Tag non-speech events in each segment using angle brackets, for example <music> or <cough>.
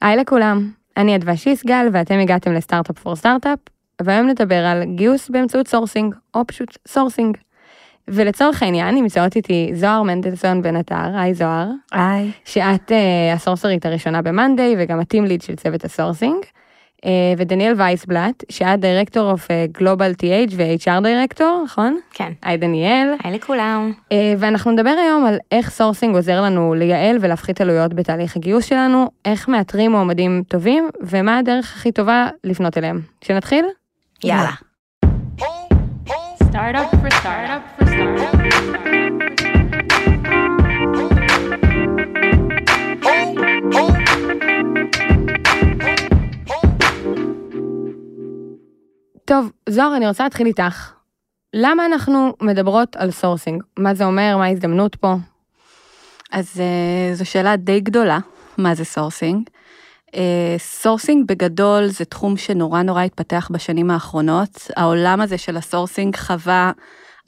היי לכולם, אני אדוה שיסגל ואתם הגעתם ל Startup for Startup, והיום נדבר על גיוס באמצעות sourcing, או פשוט sourcing. ולצורך העניין נמצאות איתי זוהר מנדלסון בן עטר, היי זוהר. היי. שאת uh, ה sourcer ית הראשונה במאנדיי וגם ה team lead של צוות ה sourcing. Uh, ודניאל וייסבלט, שאת director of global TA ו-HR דירקטור, נכון? כן. היי דניאל. היי לכולם. Uh, ואנחנו נדבר היום על איך sourcing עוזר לנו לייעל ולהפחית עלויות בתהליך הגיוס שלנו, איך מאתרים מועמדים טובים, ומה הדרך הכי טובה לפנות אליהם. שנתחיל? יאללה. Startup for startup for startup. טוב, זוהר, אני רוצה להתחיל איתך. למה אנחנו מדברות על sourcing? מה זה אומר? מה ההזדמנות פה? אז uh, זו שאלה די גדולה, מה זה sourcing. sourcing uh, בגדול זה תחום שנורא נורא התפתח בשנים האחרונות. העולם הזה של ה sourcing חווה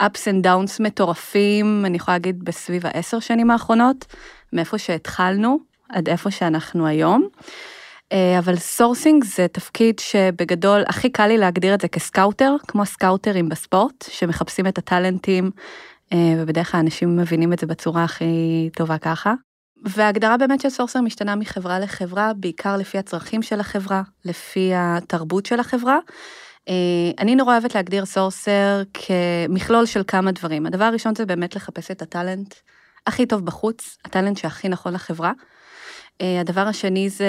ups and downs מטורפים, אני יכולה להגיד בסביב העשר שנים האחרונות, מאיפה שהתחלנו עד איפה שאנחנו היום. אה, אבל sourcing זה תפקיד שבגדול הכי קל לי להגדיר את זה כ scouter, כמו scouter ים בספורט, שמחפשים את ה talent ים, אה, ובדרך כלל אנשים מבינים את זה בצורה הכי טובה ככה. וההגדרה באמת של sourcer משתנה מחברה לחברה, בעיקר לפי הצרכים של החברה, לפי התרבות של החברה. אה, אני נורא אוהבת להגדיר sourcer כמכלול של כמה דברים. הדבר הראשון זה באמת לחפש את ה talent הכי טוב בחוץ, ה talent שהכי נכון לחברה. הדבר השני זה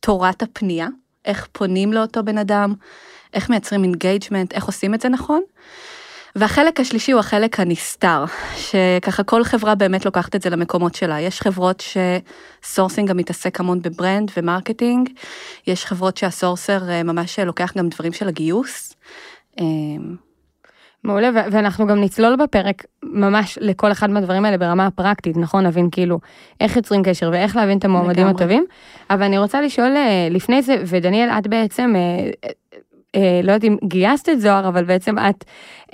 תורת הפנייה, איך פונים לאותו בן אדם, איך מייצרים engagement, איך עושים את זה נכון. והחלק השלישי הוא החלק הנסתר, שככה כל חברה באמת לוקחת את זה למקומות שלה. יש חברות ש sourcing גם מתעסק המון ב brand ו marketing, יש חברות שה sourcer ממש לוקח גם דברים של הגיוס. מעולה, ואנחנו גם נצלול בפרק ממש לכל אחד מהדברים האלה ברמה הפרקטית, נכון? נבין כאילו איך יוצרים קשר ואיך להבין את המועמדים לגמרי. הטובים. אבל אני רוצה לשאול לפני זה, ודניאל, את בעצם, אה, אה, לא יודעת אם גייסת את זוהר, אבל בעצם את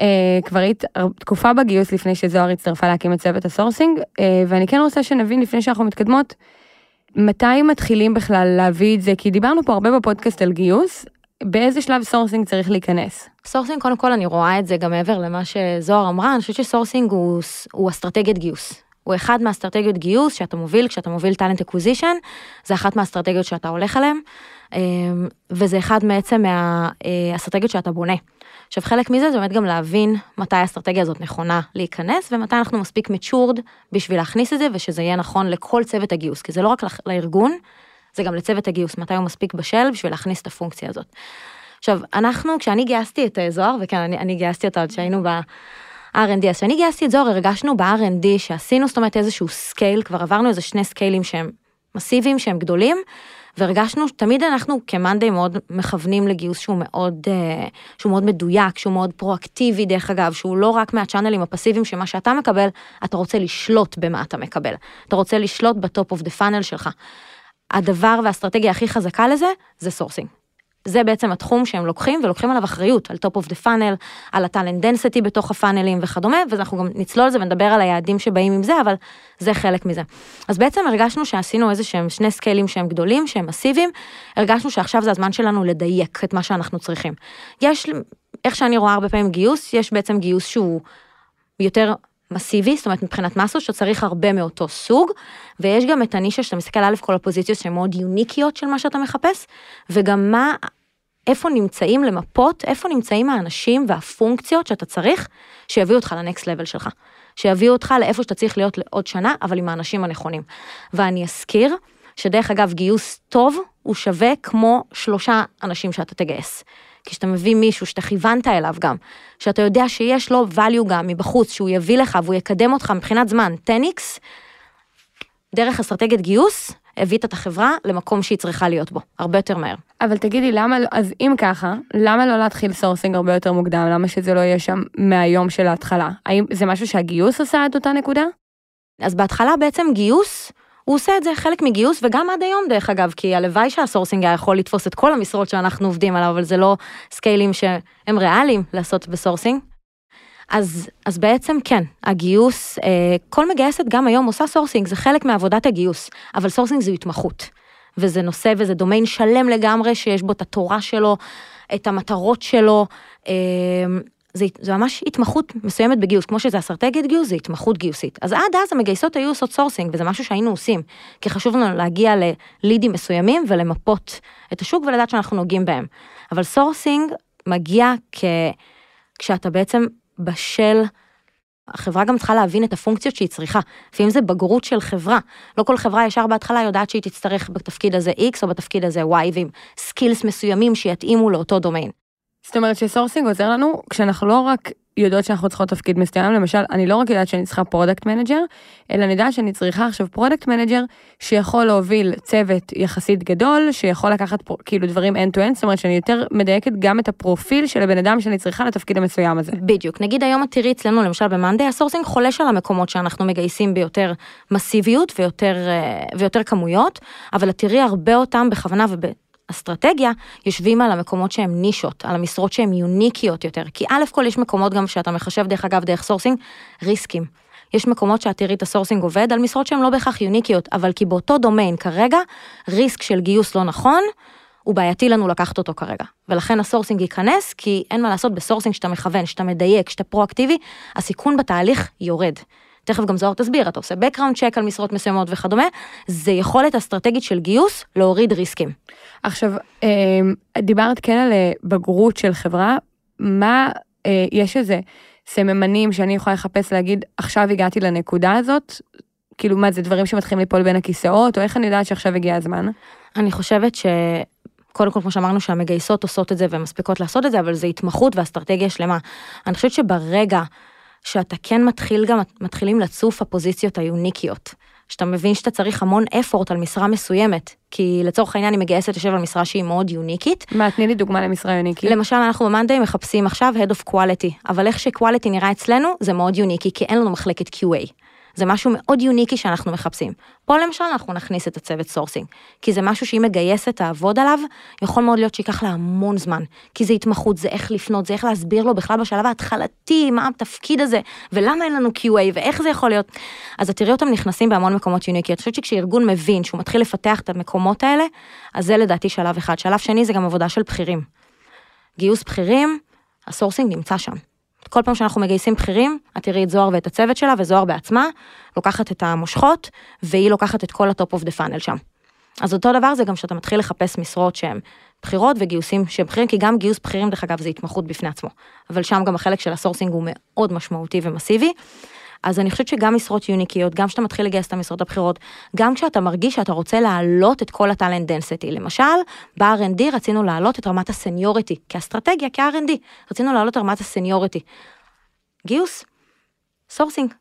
אה, כבר היית תקופה בגיוס לפני שזוהר הצטרפה להקים את צוות ה sourcing, אה, ואני כן רוצה שנבין לפני שאנחנו מתקדמות, מתי מתחילים בכלל להביא את זה? כי דיברנו פה הרבה בפודקאסט על גיוס, באיזה שלב sourcing צריך להיכנס? sourcing, קודם כל אני רואה את זה גם מעבר למה שזוהר אמרה, אני חושבת ש sourcing הוא, הוא אסטרטגיית גיוס. הוא אחד מהאסטרטגיות גיוס שאתה מוביל, כשאתה מוביל talent acquisition, זה אחת מהאסטרטגיות שאתה הולך עליהן, וזה אחד בעצם מהאסטרטגיות שאתה בונה. עכשיו חלק מזה זה באמת גם להבין מתי האסטרטגיה הזאת נכונה להיכנס, ומתי אנחנו מספיק matured בשביל להכניס את זה, ושזה יהיה נכון לכל צוות הגיוס, כי זה לא רק לארגון, זה גם לצוות הגיוס, מתי הוא מספיק בשל בשביל להכניס את הפונקציה הזאת. עכשיו, אנחנו, כשאני גייסתי את זוהר, וכן, אני, אני גייסתי אותה עוד שהיינו ב-R&D, אז כשאני גייסתי את זוהר, הרגשנו ב-R&D שעשינו, זאת אומרת, איזשהו scale, כבר עברנו איזה שני scale ים שהם מסיביים, שהם גדולים, והרגשנו, תמיד אנחנו כ-monday מאוד מכוונים לגיוס שהוא מאוד, שהוא מאוד מדויק, שהוא מאוד פרואקטיבי, דרך אגב, שהוא לא רק מה-channelים הפסיביים, שמה שאתה מקבל, אתה רוצה לשלוט במה אתה מקבל. אתה רוצה לשלוט ב-top of the funnel שלך. הדבר והאסטרטגיה הכי חזקה לזה, זה סורסינג. זה בעצם התחום שהם לוקחים, ולוקחים עליו אחריות, על top of the funnel, על ה-talent density בתוך ה-funnelים וכדומה, ואנחנו גם נצלול על זה ונדבר על היעדים שבאים עם זה, אבל זה חלק מזה. אז בעצם הרגשנו שעשינו איזה שהם שני סקיילים שהם גדולים, שהם מסיביים, הרגשנו שעכשיו זה הזמן שלנו לדייק את מה שאנחנו צריכים. יש, איך שאני רואה הרבה פעמים גיוס, יש בעצם גיוס שהוא יותר מסיבי, זאת אומרת מבחינת מסות שצריך הרבה מאותו סוג, ויש גם את הנישה שאתה מסתכל א' כל הפוזיציות שהן מאוד יוניקיות של מה שאתה מחפש, וגם מה, איפה נמצאים למפות, איפה נמצאים האנשים והפונקציות שאתה צריך, שיביאו אותך ל-next level שלך, שיביאו אותך לאיפה שאתה צריך להיות לעוד שנה, אבל עם האנשים הנכונים. ואני אזכיר, שדרך אגב גיוס טוב הוא שווה כמו שלושה אנשים שאתה תגייס. כשאתה מביא מישהו שאתה כיוונת אליו גם, שאתה יודע שיש לו value גם מבחוץ, שהוא יביא לך והוא יקדם אותך מבחינת זמן, 10x, דרך אסטרטגיית גיוס, הבאת את החברה למקום שהיא צריכה להיות בו, הרבה יותר מהר. אבל תגידי, למה, אז אם ככה, למה לא להתחיל סורסינג הרבה יותר מוקדם? למה שזה לא יהיה שם מהיום של ההתחלה? האם זה משהו שהגיוס עשה עד אותה נקודה? אז בהתחלה בעצם גיוס, הוא עושה את זה חלק מגיוס וגם עד היום דרך אגב, כי הלוואי שהסורסינג היה יכול לתפוס את כל המשרות שאנחנו עובדים עליו, אבל זה לא scaleים שהם ריאליים לעשות בסורסינג. אז, אז בעצם כן, הגיוס, אה, כל מגייסת גם היום עושה סורסינג, זה חלק מעבודת הגיוס, אבל סורסינג זו התמחות. וזה נושא וזה דומיין שלם לגמרי שיש בו את התורה שלו, את המטרות שלו. אה, זה, זה ממש התמחות מסוימת בגיוס, כמו שזה אסטרטגיית גיוס, זה התמחות גיוסית. אז עד אז המגייסות היו עושות סורסינג, וזה משהו שהיינו עושים, כי חשוב לנו להגיע ללידים מסוימים ולמפות את השוק ולדעת שאנחנו נוגעים בהם. אבל סורסינג מגיע כ... כשאתה בעצם בשל, החברה גם צריכה להבין את הפונקציות שהיא צריכה. לפעמים זה בגרות של חברה. לא כל חברה ישר בהתחלה יודעת שהיא תצטרך בתפקיד הזה X או בתפקיד הזה Y, ועם skills מסוימים שיתאימו לאותו דומיין. זאת אומרת שסורסינג עוזר לנו כשאנחנו לא רק יודעות שאנחנו צריכות תפקיד מסוים, למשל, אני לא רק יודעת שאני צריכה product manager, אלא אני יודעת שאני צריכה עכשיו product manager שיכול להוביל צוות יחסית גדול, שיכול לקחת כאילו דברים end to end, זאת אומרת שאני יותר מדייקת גם את הפרופיל של הבן אדם שאני צריכה לתפקיד המסוים הזה. בדיוק. נגיד היום את תראי אצלנו, למשל ב-monday, הסורסינג חולש על המקומות שאנחנו מגייסים ביותר מסיביות ויותר, אה, ויותר כמויות, אבל את תראי הרבה אותם בכוונה וב... אסטרטגיה, יושבים על המקומות שהם נישות, על המשרות שהן יוניקיות יותר. כי א' כל יש מקומות גם שאתה מחשב דרך אגב דרך סורסינג, riskים. יש מקומות שאת תראי את הסורסינג עובד על משרות שהן לא בהכרח יוניקיות, אבל כי באותו דומיין כרגע, risk של גיוס לא נכון, הוא בעייתי לנו לקחת אותו כרגע. ולכן הסורסינג ייכנס, כי אין מה לעשות בסורסינג שאתה מכוון, שאתה מדייק, שאתה פרואקטיבי, הסיכון בתהליך יורד. תכף גם זוהר תסביר, אתה עושה background check על משרות מסוימות וכדומה, זה יכולת אסטרטגית של גיוס להוריד ריסקים. עכשיו, אה, דיברת כן על אה, בגרות של חברה, מה, אה, יש איזה סממנים שאני יכולה לחפש להגיד, עכשיו הגעתי לנקודה הזאת? כאילו, מה, זה דברים שמתחילים ליפול בין הכיסאות, או איך אני יודעת שעכשיו הגיע הזמן? אני חושבת ש... קודם כל, כמו שאמרנו, שהמגייסות עושות את זה והן מספיקות לעשות את זה, אבל זה התמחות ואסטרטגיה שלמה. אני חושבת שברגע שאתה כן מתחיל גם, מתחילים לצוף הפוזיציות היוניקיות. שאתה מבין שאתה צריך המון effort על משרה מסוימת, כי לצורך העניין אם מגייסת יושב על משרה שהיא מאוד יוניקית. מה, תני לי דוגמה למשרה יוניקית. למשל, אנחנו ב-monday מחפשים עכשיו Head of Quality, אבל איך ש-Quality נראה אצלנו זה מאוד יוניקי, כי אין לנו מחלקת QA. זה משהו מאוד יוניקי שאנחנו מחפשים. פה למשל אנחנו נכניס את הצוות סורסינג, כי זה משהו שאם מגייסת תעבוד עליו, יכול מאוד להיות שייקח לה המון זמן, כי זה התמחות, זה איך לפנות, זה איך להסביר לו בכלל בשלב ההתחלתי, מה התפקיד הזה, ולמה אין לנו QA, ואיך זה יכול להיות. אז את תראי אותם נכנסים בהמון מקומות יוניקי, אני חושבת שכשארגון מבין שהוא מתחיל לפתח את המקומות האלה, אז זה לדעתי שלב אחד. שלב שני זה גם עבודה של בכירים. גיוס בכירים, הסורסינג נמצא שם. כל פעם שאנחנו מגייסים בכירים, את תראי את זוהר ואת הצוות שלה, וזוהר בעצמה לוקחת את המושכות, והיא לוקחת את כל ה-top of the funnel שם. אז אותו דבר זה גם שאתה מתחיל לחפש משרות שהן בכירות וגיוסים שהם בכירים, כי גם גיוס בכירים, דרך אגב, זה התמחות בפני עצמו. אבל שם גם החלק של הסורסינג הוא מאוד משמעותי ומסיבי. אז אני חושבת שגם משרות יוניקיות, גם כשאתה מתחיל לגייס את המשרות הבכירות, גם כשאתה מרגיש שאתה רוצה להעלות את כל ה-talent density. למשל, ב-R&D רצינו להעלות את רמת ה-seniority, כאסטרטגיה, כ-R&D, רצינו להעלות את רמת ה-seniority. גיוס, סורסינג,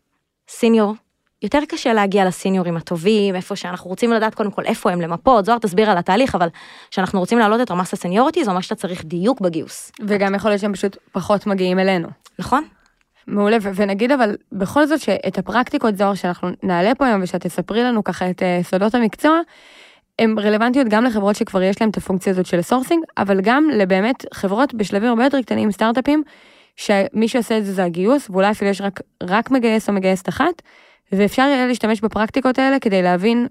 senior. יותר קשה להגיע ל-seniorים הטובים, איפה שאנחנו רוצים לדעת קודם כל איפה הם למפות, זוהר תסביר על התהליך, אבל כשאנחנו רוצים להעלות את רמת ה-seniority, זה אומר שאתה צריך דיוק בגיוס. וגם יכול להיות שהם פשוט פחות מגיעים אלינו. נכון? מעולה, ו- ונגיד אבל בכל זאת שאת הפרקטיקות זוהר שאנחנו נעלה פה היום ושאת תספרי לנו ככה את uh, סודות המקצוע, הן רלוונטיות גם לחברות שכבר יש להן את הפונקציה הזאת של סורסינג, אבל גם לבאמת חברות בשלבים הרבה יותר קטנים, סטארט-אפים, שמי שעושה את זה זה הגיוס, ואולי אפילו יש רק, רק מגייס או מגייסת אחת, ואפשר יהיה להשתמש בפרקטיקות האלה כדי להבין,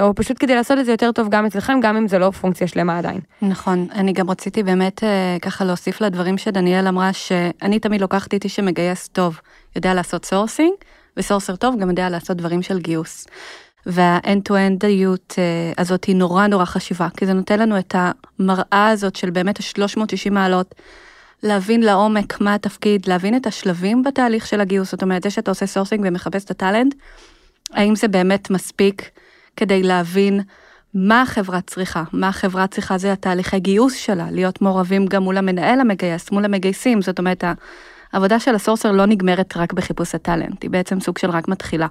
או פשוט כדי לעשות את זה יותר טוב גם אצלכם, גם אם זה לא פונקציה שלמה עדיין. נכון, אני גם רציתי באמת אה, ככה להוסיף לדברים שדניאל אמרה, שאני תמיד לוקחת איתי שמגייס טוב, יודע לעשות סורסינג, ו-sourcer טוב גם יודע לעשות דברים של גיוס. וה-end-to-endיות אה, הזאת היא נורא נורא חשובה, כי זה נותן לנו את המראה הזאת של באמת ה-360 מעלות, להבין לעומק מה התפקיד, להבין את השלבים בתהליך של הגיוס, זאת אומרת, זה שאתה עושה סורסינג ומחפש את ה-talent, האם זה באמת מספיק כדי להבין מה החברה צריכה, מה החברה צריכה בתהליכי גיוס שלה, להיות מעורבים גם מול המנהל המגייס, מול המגייסים, זאת אומרת, העבודה של ה-sourcer לא נגמרת רק בחיפוש ה-talent, היא בעצם סוג של רק מתחילה.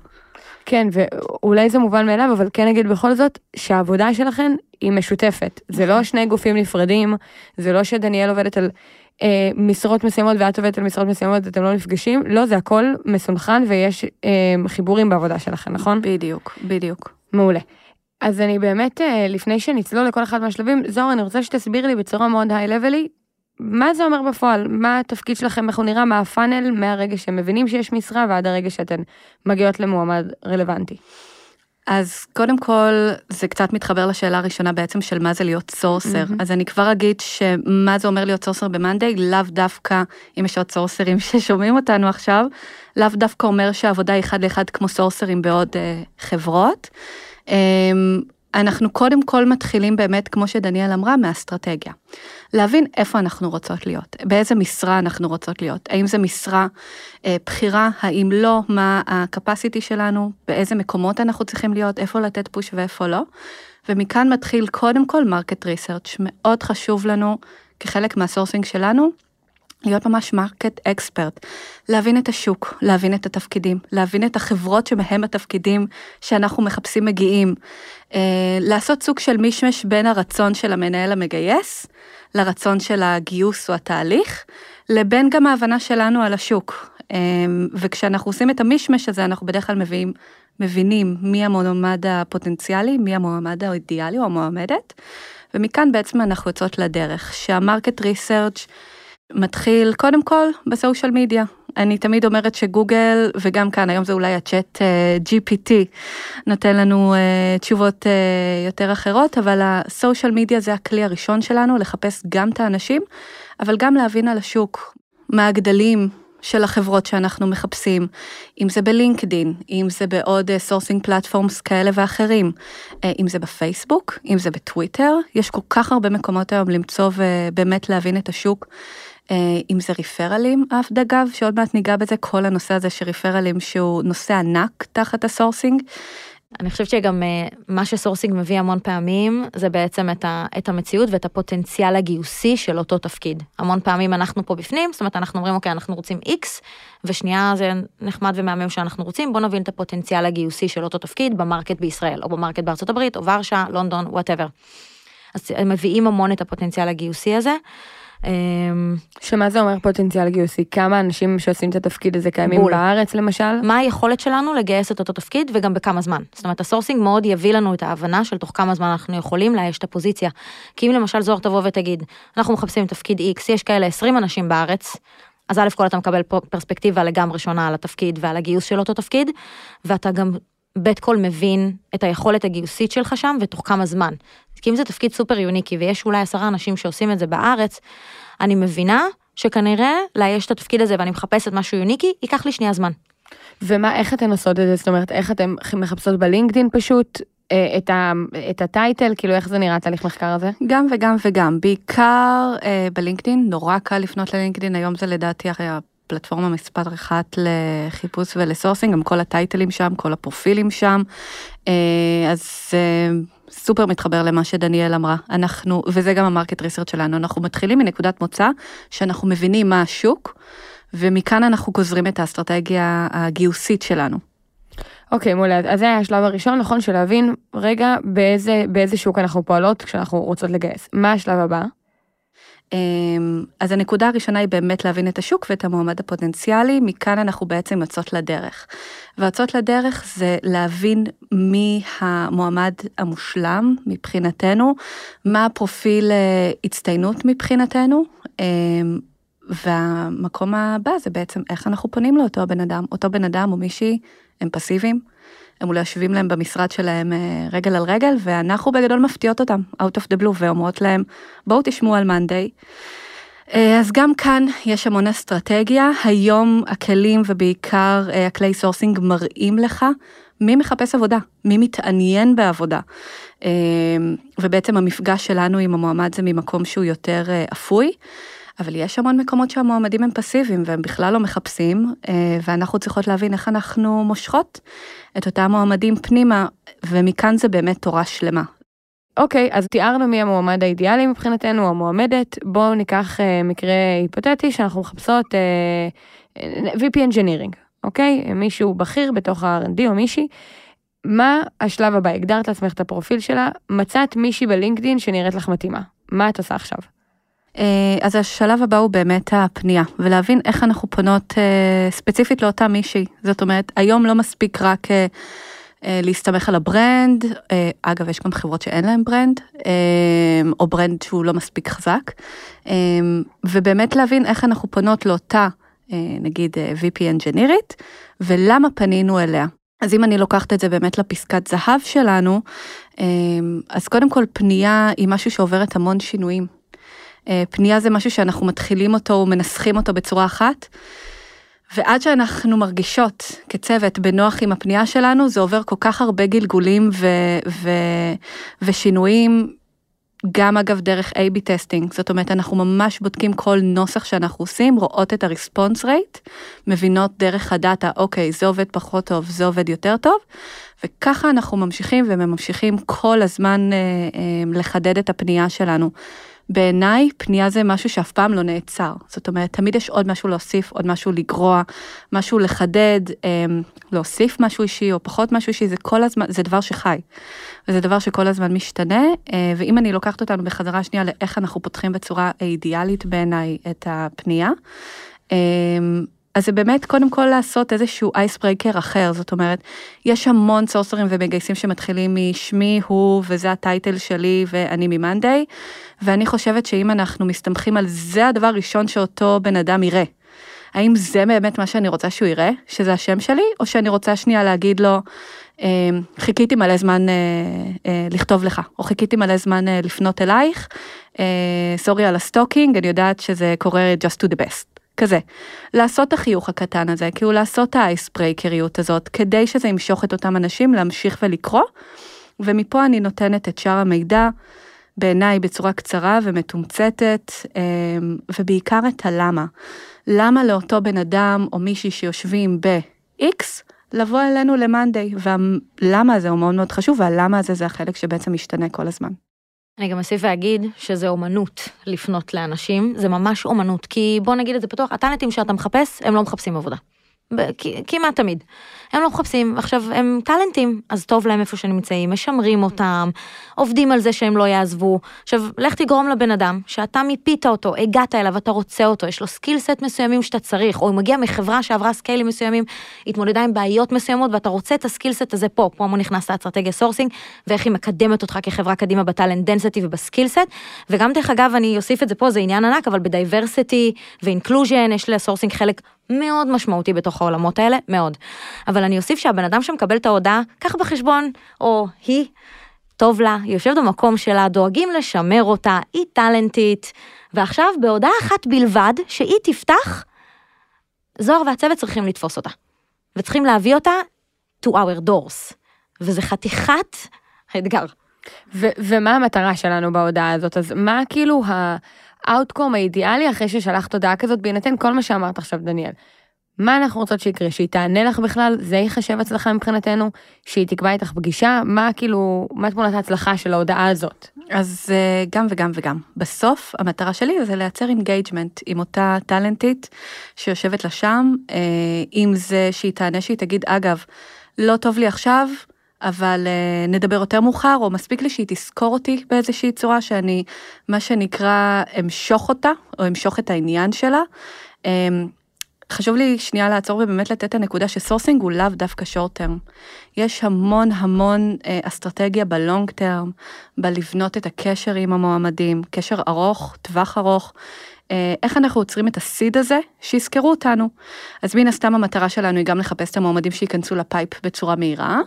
כן, ואולי זה מובן מאליו, אבל כן נגיד בכל זאת, שהעבודה שלכם היא משותפת. זה לא שני גופים נפרדים, זה לא שדניאל עובדת על אה, משרות מסוימות ואת עובדת על משרות מסוימות ואתם לא נפגשים, לא, זה הכל מסונכן ויש אה, חיבורים בעבודה שלכם, נכון? בדיוק, בדיוק. מעולה. אז אני באמת, אה, לפני שנצלול לכל אחד מהשלבים, זוהר, אני רוצה שתסביר לי בצורה מאוד היי-לבלי, מה זה אומר בפועל? מה התפקיד שלכם, איך הוא נראה, מה הפאנל, מהרגע שהם מבינים שיש משרה ועד הרגע שאתן מגיעות למועמד רלוונטי. אז קודם כל, זה קצת מתחבר לשאלה הראשונה בעצם של מה זה להיות סורסר. מהמם. אז אני כבר אגיד שמה זה אומר להיות סורסר במאנדיי, לאו דווקא, אם יש עוד סורסרים <laughs> ששומעים אותנו עכשיו, לאו דווקא אומר שהעבודה היא אחד לאחד כמו סורסרים בעוד אה, חברות. אה, אנחנו קודם כל מתחילים באמת, כמו שדניאל אמרה, מהאסטרטגיה. להבין איפה אנחנו רוצות להיות, באיזה משרה אנחנו רוצות להיות, האם זו משרה אה, בחירה, האם לא, מה ה-capacity שלנו, באיזה מקומות אנחנו צריכים להיות, איפה לתת push ואיפה לא. ומכאן מתחיל קודם כל market research, מאוד חשוב לנו כחלק מה sourcing שלנו, להיות ממש market expert, להבין את השוק, להבין את התפקידים, להבין את החברות שמהן התפקידים שאנחנו מחפשים מגיעים, אה, לעשות סוג של מישמש בין הרצון של המנהל המגייס לרצון של הגיוס או התהליך, לבין גם ההבנה שלנו על השוק. אה, וכשאנחנו עושים את המישמש הזה, אנחנו בדרך כלל מביאים, מבינים מי המועמד הפוטנציאלי, מי המועמד האידיאלי או המועמדת, ומכאן בעצם אנחנו יוצאות לדרך, שהמרקט ריסרצ' מתחיל קודם כל בסושיאל מדיה. אני תמיד אומרת שגוגל, וגם כאן, היום זה אולי הצ'אט uh, GPT, נותן לנו uh, תשובות uh, יותר אחרות, אבל הסושיאל מדיה זה הכלי הראשון שלנו לחפש גם את האנשים, אבל גם להבין על השוק, מה הגדלים של החברות שאנחנו מחפשים, אם זה בלינקדין, אם זה בעוד sourcing platforms כאלה ואחרים, אה, אם זה בפייסבוק, אם זה בטוויטר, יש כל כך הרבה מקומות היום למצוא ובאמת להבין את השוק. אה, אם זה referralים, אף אגב, שעוד מעט ניגע בזה, כל הנושא הזה של referralים שהוא נושא ענק תחת ה sourcing. אני חושבת שגם אה, מה ש sourcing מביא המון פעמים זה בעצם את, ה, את המציאות ואת הפוטנציאל הגיוסי של אותו תפקיד. המון פעמים אנחנו פה בפנים, זאת אומרת אנחנו אומרים אוקיי אנחנו רוצים X ושנייה זה נחמד ומהמם שאנחנו רוצים בוא נבין את הפוטנציאל הגיוסי של אותו תפקיד ב market בישראל או ב market בארצות הברית או ורשה, לונדון, whatever. אז הם מביאים המון את הפוטנציאל הגיוסי הזה. אמ, שמה זה אומר פוטנציאל גיוסי? כמה אנשים שעושים את התפקיד הזה קיימים בול בארץ למשל? מה היכולת שלנו לגייס את אותו תפקיד וגם בכמה זמן. זאת אומרת ה sourcing מאוד יביא לנו את ההבנה של תוך כמה זמן אנחנו יכולים לאייש את הפוזיציה. כי אם למשל זוהר תבוא ותגיד אנחנו מחפשים תפקיד X יש כאלה 20 אנשים בארץ. אז א' כל אתה מקבל פה פרספקטיבה לגמרי שונה על התפקיד ועל הגיוס של אותו תפקיד ואתה גם ב' כל מבין את היכולת הגיוסית שלך שם ותוך כמה זמן. כי אם זה תפקיד סופר יוניקי ויש אולי עשרה אנשים שעושים את זה בארץ, אני מבינה שכנראה לאייש את התפקיד הזה ואני מחפשת משהו יוניקי, ייקח לי שנייה זמן. ומה, איך אתן עושות את זה? זאת אומרת, איך אתן מחפשות בלינקדאין פשוט אה, את, ה, את ה title? כאילו, איך זה נראה התהליך מחקר הזה? גם וגם וגם, בעיקר אה, בלינקדין, נורא קל לפנות ללינקדין, היום זה לדעתי הרי הפלטפורמה מספר אחת לחיפוש ול sourcing, גם כל ה titleים שם, כל הפרופילים שם, אה, אז אה, סופר מתחבר למה שדניאל אמרה, אנחנו, וזה גם ה market research שלנו, אנחנו מתחילים מנקודת מוצא שאנחנו מבינים מה השוק, ומכאן אנחנו גוזרים את האסטרטגיה הגיוסית שלנו. אוקיי, מעולה. אז זה היה השלב הראשון, נכון? של להבין רגע באיזה, באיזה שוק אנחנו פועלות כשאנחנו רוצות לגייס. מה השלב הבא? אמ, אז הנקודה הראשונה היא באמת להבין את השוק ואת המועמד הפוטנציאלי, מכאן אנחנו בעצם יוצאות לדרך. ויוצאות לדרך זה להבין מי המועמד המושלם מבחינתנו, מה הפרופיל אה, הצטיינות מבחינתנו, אמ, והמקום הבא זה בעצם איך אנחנו פונים לאותו בן אדם, אותו בן אדם או מישהי, הם פסיביים, הם אולי יושבים להם במשרד שלהם אה, רגל על רגל, ואנחנו בגדול מפתיעות אותם, out of the blue, ואומרות להם, בואו תשמעו על מאנדיי. אז גם כאן יש המון אסטרטגיה, היום הכלים ובעיקר אה, הכלי sourcing מראים לך מי מחפש עבודה, מי מתעניין בעבודה. אה, ובעצם המפגש שלנו עם המועמד זה ממקום שהוא יותר אפוי. אבל יש המון מקומות שהמועמדים הם פסיביים והם בכלל לא מחפשים, ואנחנו צריכות להבין איך אנחנו מושכות את אותם מועמדים פנימה, ומכאן זה באמת תורה שלמה. אוקיי, אז תיארנו מי המועמד האידיאלי מבחינתנו, המועמדת. בואו ניקח אה, מקרה היפותטי שאנחנו מחפשות אה, VP Engineering, אוקיי? מישהו בכיר בתוך ה-R&D או מישהי. מה השלב הבא? הגדרת לעצמך את הפרופיל שלה, מצאת מישהי בלינקדין שנראית לך מתאימה. מה את עושה עכשיו? אז השלב הבא הוא באמת הפנייה, ולהבין איך אנחנו פונות ספציפית לאותה מישהי. זאת אומרת, היום לא מספיק רק להסתמך על ה brand, אגב, יש גם חברות שאין להם brand, או brand שהוא לא מספיק חזק, ובאמת להבין איך אנחנו פונות לאותה, נגיד, VP אנג'ינירית, ולמה פנינו אליה. אז אם אני לוקחת את זה באמת לפסקת זהב שלנו, אז קודם כל פנייה היא משהו שעוברת המון שינויים. אה, פנייה זה משהו שאנחנו מתחילים אותו ומנסחים אותו בצורה אחת, ועד שאנחנו מרגישות כצוות בנוח עם הפנייה שלנו, זה עובר כל כך הרבה גלגולים ו- ו- ושינויים, גם אגב דרך A-B testing, זאת אומרת אנחנו ממש בודקים כל נוסח שאנחנו עושים, רואות את ה-response rate, מבינות דרך הדאטה, אוקיי, זה עובד פחות טוב, זה עובד יותר טוב, וככה אנחנו ממשיכים וממשיכים כל הזמן אה, אה, לחדד את הפנייה שלנו. בעיניי פנייה זה משהו שאף פעם לא נעצר, זאת אומרת תמיד יש עוד משהו להוסיף, עוד משהו לגרוע, משהו לחדד, אה, להוסיף משהו אישי או פחות משהו אישי, זה כל הזמן, זה דבר שחי. וזה דבר שכל הזמן משתנה, אה, ואם אני לוקחת אותנו בחזרה שנייה לאיך אנחנו פותחים בצורה אידיאלית בעיניי את הפנייה, אה, אז זה באמת קודם כל לעשות איזשהו אייסברייקר אחר, זאת אומרת, יש המון סורסרים ומגייסים שמתחילים משמי הוא וזה הטייטל שלי ואני ממאנדיי, ואני חושבת שאם אנחנו מסתמכים על זה הדבר הראשון שאותו בן אדם יראה. האם זה באמת מה שאני רוצה שהוא יראה, שזה השם שלי, או שאני רוצה שנייה להגיד לו, אה, חיכיתי מלא זמן אה, אה, לכתוב לך, או חיכיתי מלא זמן אה, לפנות אלייך, sorry על ה stalking, אני יודעת שזה קורה just to the best. כזה, לעשות את החיוך הקטן הזה, כאילו לעשות את ה icebreakerיות הזאת, כדי שזה ימשוך את אותם אנשים להמשיך ולקרוא, ומפה אני נותנת את שאר המידע, בעיניי בצורה קצרה ומתומצתת, ובעיקר את הלמה. למה לאותו בן אדם או מישהי שיושבים ב-X, לבוא אלינו למאנדיי, והלמה הזה הוא מאוד מאוד חשוב, והלמה הזה זה החלק שבעצם משתנה כל הזמן. אני גם אוסיף ואגיד שזה אומנות לפנות לאנשים, זה ממש אומנות, כי בוא נגיד את זה פתוח, הטאלנטים שאתה מחפש, הם לא מחפשים עבודה. כמעט תמיד. הם לא מחפשים, עכשיו הם טאלנטים, אז טוב להם איפה שהם נמצאים, משמרים אותם, עובדים על זה שהם לא יעזבו. עכשיו, לך תגרום לבן אדם שאתה מיפית אותו, הגעת אליו, אתה רוצה אותו, יש לו skill set מסוימים שאתה צריך, או הוא מגיע מחברה שעברה scaleים מסוימים, התמודדה עם בעיות מסוימות, ואתה רוצה את ה skill set הזה פה, פה נכנס לאסטרטגיה sourcing, ואיך היא מקדמת אותך כחברה קדימה ב talent density וב skill set, וגם דרך אגב, אני אוסיף את זה פה, זה עניין ענק, אבל ב diversity ו inclusion, יש ל sourcing חלק מאוד משמעותי בתוך העולמות האלה, מאוד. אבל אני אוסיף שהבן אדם שמקבל את ההודעה, קח בחשבון, או היא, טוב לה, היא יושבת במקום שלה, דואגים לשמר אותה, היא טאלנטית, ועכשיו בהודעה אחת בלבד, שהיא תפתח, זוהר והצוות צריכים לתפוס אותה. וצריכים להביא אותה to our doors. וזה חתיכת אתגר. ו- ומה המטרה שלנו בהודעה הזאת? אז מה כאילו ה... ה outcome האידיאלי אחרי ששלחת הודעה כזאת, בהינתן כל מה שאמרת עכשיו, דניאל. מה אנחנו רוצות שיקרה? שהיא תענה לך בכלל? זה ייחשב הצלחה מבחינתנו? שהיא תקבע איתך פגישה? מה כאילו, מה תמונת ההצלחה של ההודעה הזאת? אז אה, גם וגם וגם. בסוף המטרה שלי זה לייצר engagement עם אותה טאלנטית שיושבת לה שם, אה, אם זה שהיא תענה שהיא תגיד, אגב, לא טוב לי עכשיו, אבל uh, נדבר יותר מאוחר, או מספיק לי שהיא תזכור אותי באיזושהי צורה שאני, מה שנקרא, אמשוך אותה, או אמשוך את העניין שלה. Um, חשוב לי שנייה לעצור ובאמת לתת את הנקודה ש sourcing הוא לאו דווקא short term. יש המון המון uh, אסטרטגיה ב long term, בלבנות את הקשר עם המועמדים, קשר ארוך, טווח ארוך. אה, איך אנחנו עוצרים את הסיד הזה, שיזכרו אותנו. אז מן הסתם המטרה שלנו היא גם לחפש את המועמדים שייכנסו לפייפ בצורה מהירה,